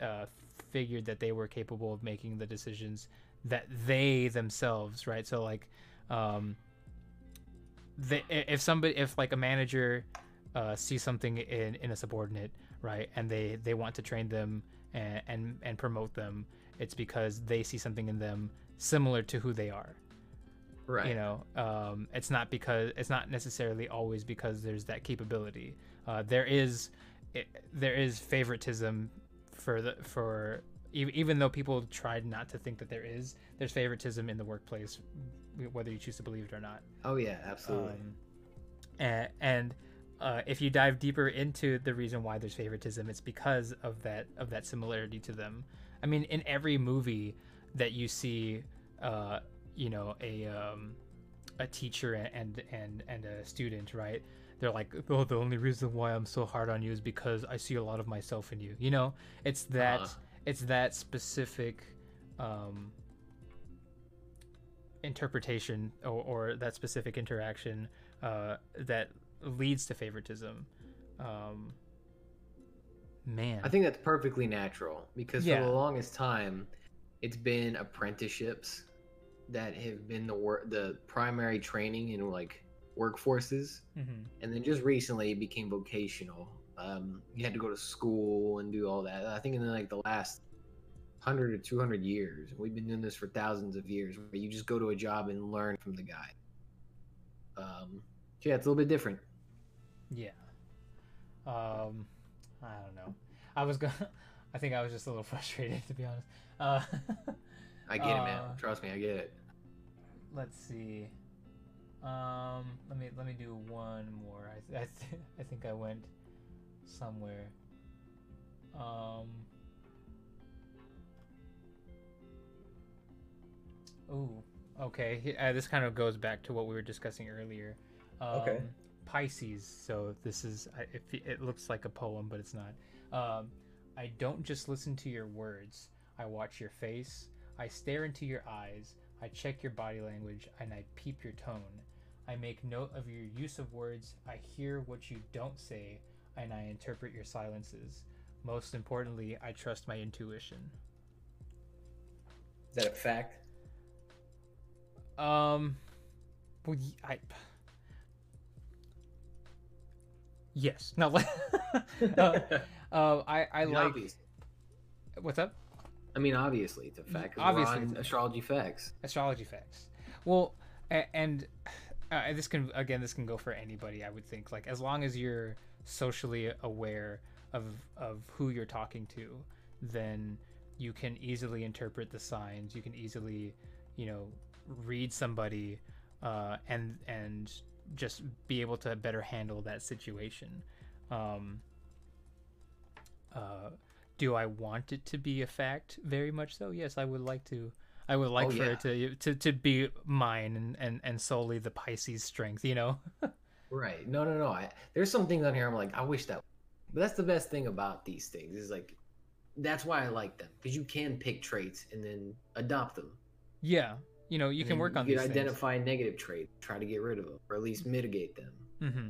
uh, figured that they were capable of making the decisions that they themselves right so like um they, if somebody if like a manager uh, sees something in in a subordinate right and they they want to train them and and, and promote them it's because they see something in them similar to who they are Right. you know um, it's not because it's not necessarily always because there's that capability uh, there is it, there is favoritism for the for even though people tried not to think that there is there's favoritism in the workplace whether you choose to believe it or not Oh yeah, absolutely. um, and, and uh, if you dive deeper into the reason why there's favoritism, it's because of that of that similarity to them. I mean, in every movie that you see, uh, you know, a um, a teacher and and and a student, right? They're like, oh, the only reason why I'm so hard on you is because I see a lot of myself in you. You know, it's that Uh-huh. it's that specific um, interpretation or, or that specific interaction uh, that leads to favoritism. Um, man, I think that's perfectly natural because Yeah. for the longest time, it's been apprenticeships that have been the work the primary training in like workforces, Mhm. and then just recently it became vocational. Um, you had to go to school and do all that. I think in like the last hundred or two hundred years, we've been doing this for thousands of years, where you just go to a job and learn from the guy. Um, yeah, it's a little bit different. yeah. Um, I don't know. I was gonna. I think I was just a little frustrated to be honest. Uh, I get it, man. Uh, Trust me, I get it. let's see. Um, let me let me do one more. I th- I, th- I think I went somewhere. Um. Ooh, okay. Uh, this kind of goes back to what we were discussing earlier. Um, Okay. Pisces. So this is. It, it looks like a poem, but it's not. Um, I don't just listen to your words. I watch your face. I stare into your eyes. I check your body language and I peep your tone. I make note of your use of words. I hear what you don't say and I interpret your silences. Most importantly, I trust my intuition. Is that a fact? Um, well, I. Yes. No. uh, uh, I I mean, like. obvious- What's up? I mean, obviously, it's a fact. Obviously astrology facts. astrology facts. Well, and uh, this can again, this can go for anybody. I would think like as long as you're socially aware of of who you're talking to, then you can easily interpret the signs. You can easily, you know, read somebody, uh, and and just be able to better handle that situation. Um, uh, do I want it to be a fact? Very much so. Yes, I would like to. I would like Oh, for yeah. it to, to to be mine and, and and solely the Pisces strength. You know. Right. No, no, no. I, there's some things on here I'm like, I wish that. But that's the best thing about these things is like, that's why I like them because you can pick traits and then adopt them. yeah. You know, you And can work on you can identify negative traits, try to get rid of them, or at least mitigate them. mm-hmm.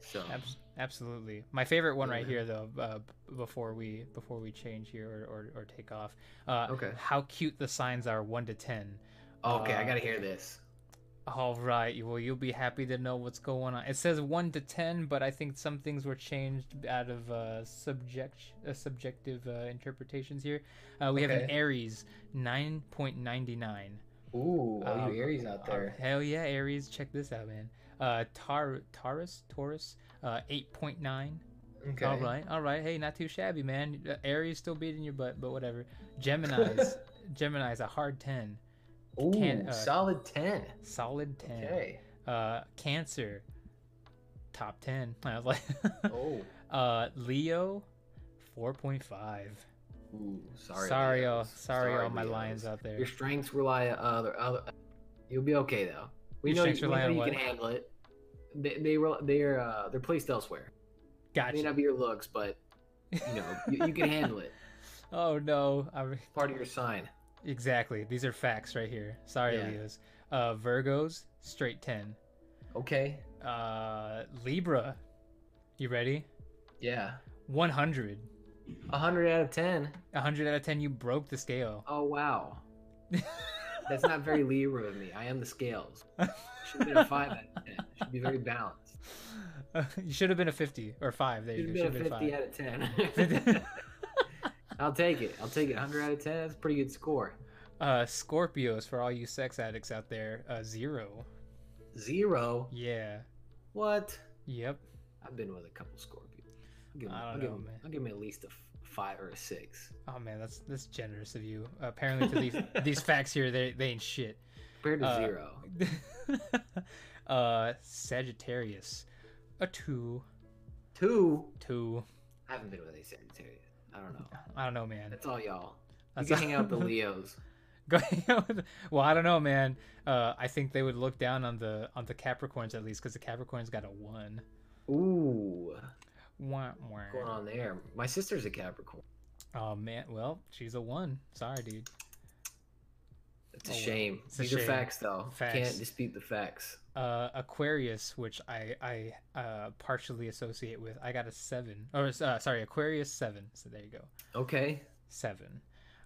So Abs- absolutely. My favorite one right Yeah. here, though, uh, before we before we change here or, or, or take off. Uh, Okay. How cute the signs are, one to ten. okay, I Uh, gotta hear this. All right. Well, you'll be happy to know what's going on. It says one to ten, but I think some things were changed out of uh, subject uh, subjective uh, interpretations here. Uh, we have an Aries, nine point ninety nine. Ooh, all uh, you Aries out there. hell yeah, Aries! Check this out, man. Uh, Tar Taurus, Taurus, uh, eight point nine. okay. All right, all right. Hey, not too shabby, man. Uh, Aries still beating your butt, but whatever. Gemini's, Gemini's a hard ten, Ooh, Can- uh, solid ten. solid ten. Okay. Uh, Cancer, top ten. I was like, Oh. uh, Leo, four point five. Ooh, sorry. sorry, all, Leos. sorry, all my Leos. lions out there. Your strengths rely on other. other you'll be okay though. We Your know, you, we know you can handle it. They they rel- they're uh, they're placed elsewhere. Gotcha. May not be your looks, but you know you, you can handle it. oh no, I'm, Part of your sign. Exactly. These are facts right here. Sorry, Yeah. Leos. Uh, Virgos, straight ten. Okay. Uh, Libra, you ready? Yeah. One hundred. A hundred out of ten. 100 out of 10 you broke the scale Oh wow. That's not very Libra of me. I am the scales. Should have been a five out of ten. Should be very balanced. you should have been a 50 or 5 there Should you have go been a should have been fifty five. out of ten. I'll take it. I'll take it. Hundred out of ten. That's a pretty good score. uh scorpios for all you sex addicts out there uh zero Zero. yeah What? yep I've been with a couple Scorpios. I'll give, I don't I'll, give know, him, man. I'll give him at least a five or a six. oh man that's that's generous of you apparently to these these facts here they, they ain't shit Compared to Uh, zero. uh sagittarius a two Two. two I haven't been with a Sagittarius. I don't know. i don't know man That's all y'all. You can all- hang out with the Leos. Going out with, well, I don't know, man. Uh, I think they would look down on the on the Capricorns at least because the Capricorns got a one. Ooh. Wah, wah. What's going on there? My sister's a Capricorn. Oh man, well, she's a one. Sorry, dude. It's a Oh, well. shame. It's a These are facts, though. Facts. Can't dispute the facts. Uh, Aquarius, which I I uh, partially associate with, I got a seven. Or uh, sorry, Aquarius seven. So there you go, Okay. seven.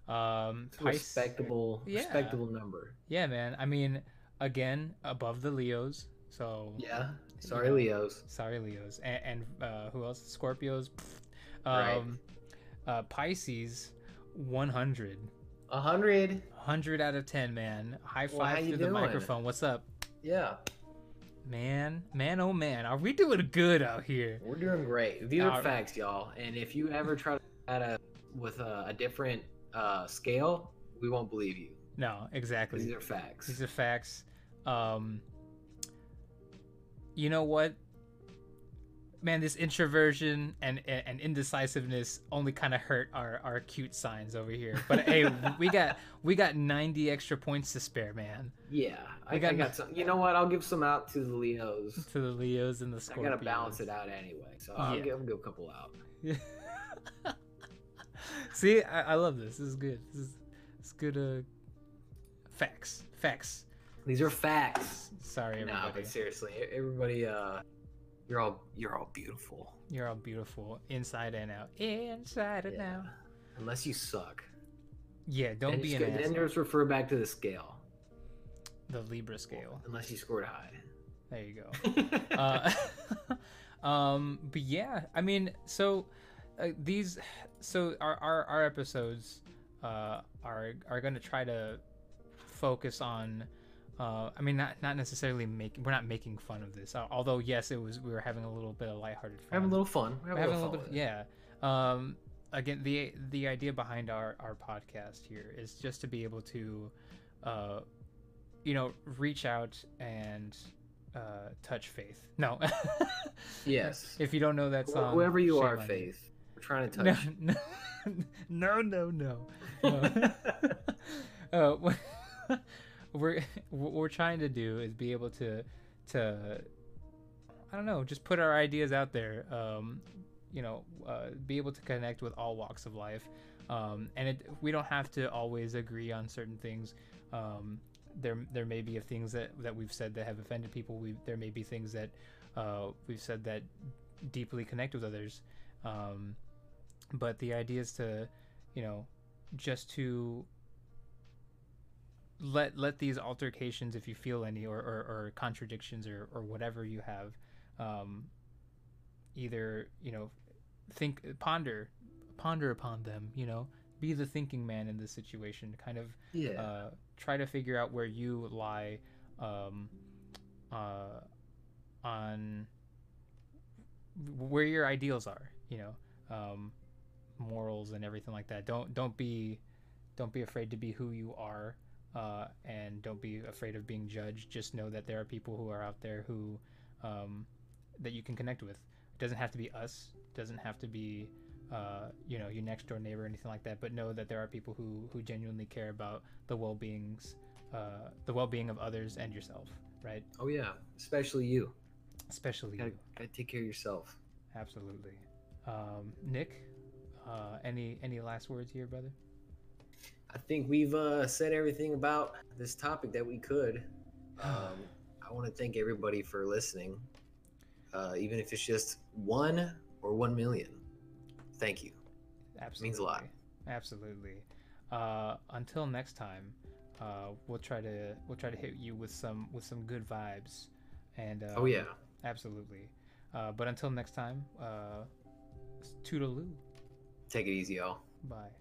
Um, respectable, Yeah. respectable number. Yeah, man. I mean, again, above the Leos. So Yeah. Sorry, know. Leos. Sorry, Leos. And, and uh, who else? Scorpios. pfft. Right. Um, uh, Pisces, 100. A hundred. 100 out of 10, man. High five you through the microphone. What's up? Yeah. Man, man, oh man. Are we doing good out here? We're doing great. These Uh, are facts, y'all. And if you ever try to add a with a, a different uh, scale, we won't believe you. No, exactly. These are facts. These are facts. Um, you know what? Man, this introversion and and indecisiveness only kind of hurt our, our cute signs over here. But hey, we got we got 90 extra points to spare, man. yeah, I, We I got got, some. You know what? I'll give some out to the Leos. To the Leos and the Scorpios. I gotta balance it out anyway, so I'll, Yeah. give, I'll give a couple out. See, I, I love this. This is good. This is it's good. Uh, facts, facts. These are facts. Sorry, everybody. No, but seriously, everybody, uh, you're all you're all beautiful. You're all beautiful inside and out. Inside and Yeah. out. Unless you suck. Yeah, don't then be an Then just refer back to the scale. The Libra scale. Unless you scored high. There you go. uh, um, but yeah, I mean, so uh, these, so our our, our episodes uh, are are going to try to focus on. Uh, I mean, not not necessarily making. We're not making fun of this. Uh, although, yes, it was. We were having a little bit of lighthearted fun. Having a little fun. We're having, a little fun. bit. Yeah. Um. Again, the the idea behind our our podcast here is just to be able to, uh, you know, reach out and uh, touch faith. No. Yes. if you don't know that song, Whoever you are, Faith. We're trying to touch. no, no, no, no. no. uh, what we're what we're trying to do is be able to to I don't know, just put our ideas out there. Um, you know, uh, be able to connect with all walks of life. Um, and it, we don't have to always agree on certain things. Um, there, there may be things that, that we've said that have offended people. We, there may be things that uh, we've said that deeply connect with others. Um, but the idea is to, you know, just to let let these altercations, if you feel any, or, or, or contradictions, or, or whatever you have, um, either you know, think, ponder, ponder upon them. You know, be the thinking man in this situation. Kind of Yeah. uh, try to figure out where you lie um, uh, on where your ideals are you know um, morals and everything like that don't don't be don't be afraid to be who you are uh, and don't be afraid of being judged. Just know that there are people who are out there who um, that you can connect with. It doesn't have to be us. It doesn't have to be uh, you know your next door neighbor or anything like that. But know that there are people who who genuinely care about the well-beings uh, the well-being of others and yourself right? Oh yeah. Especially you. especially Gotta, you. gotta take care of yourself. absolutely. Um, nick uh, any any last words here brother I think we've uh, said everything about this topic that we could. Um, I want to thank everybody for listening, uh, even if it's just one or one million. Thank you. absolutely Means a lot. absolutely uh, until next time uh, we'll try to we'll try to hit you with some with some good vibes and uh, Oh yeah. absolutely uh, but until next time uh, toodaloo Take it easy, y'all. bye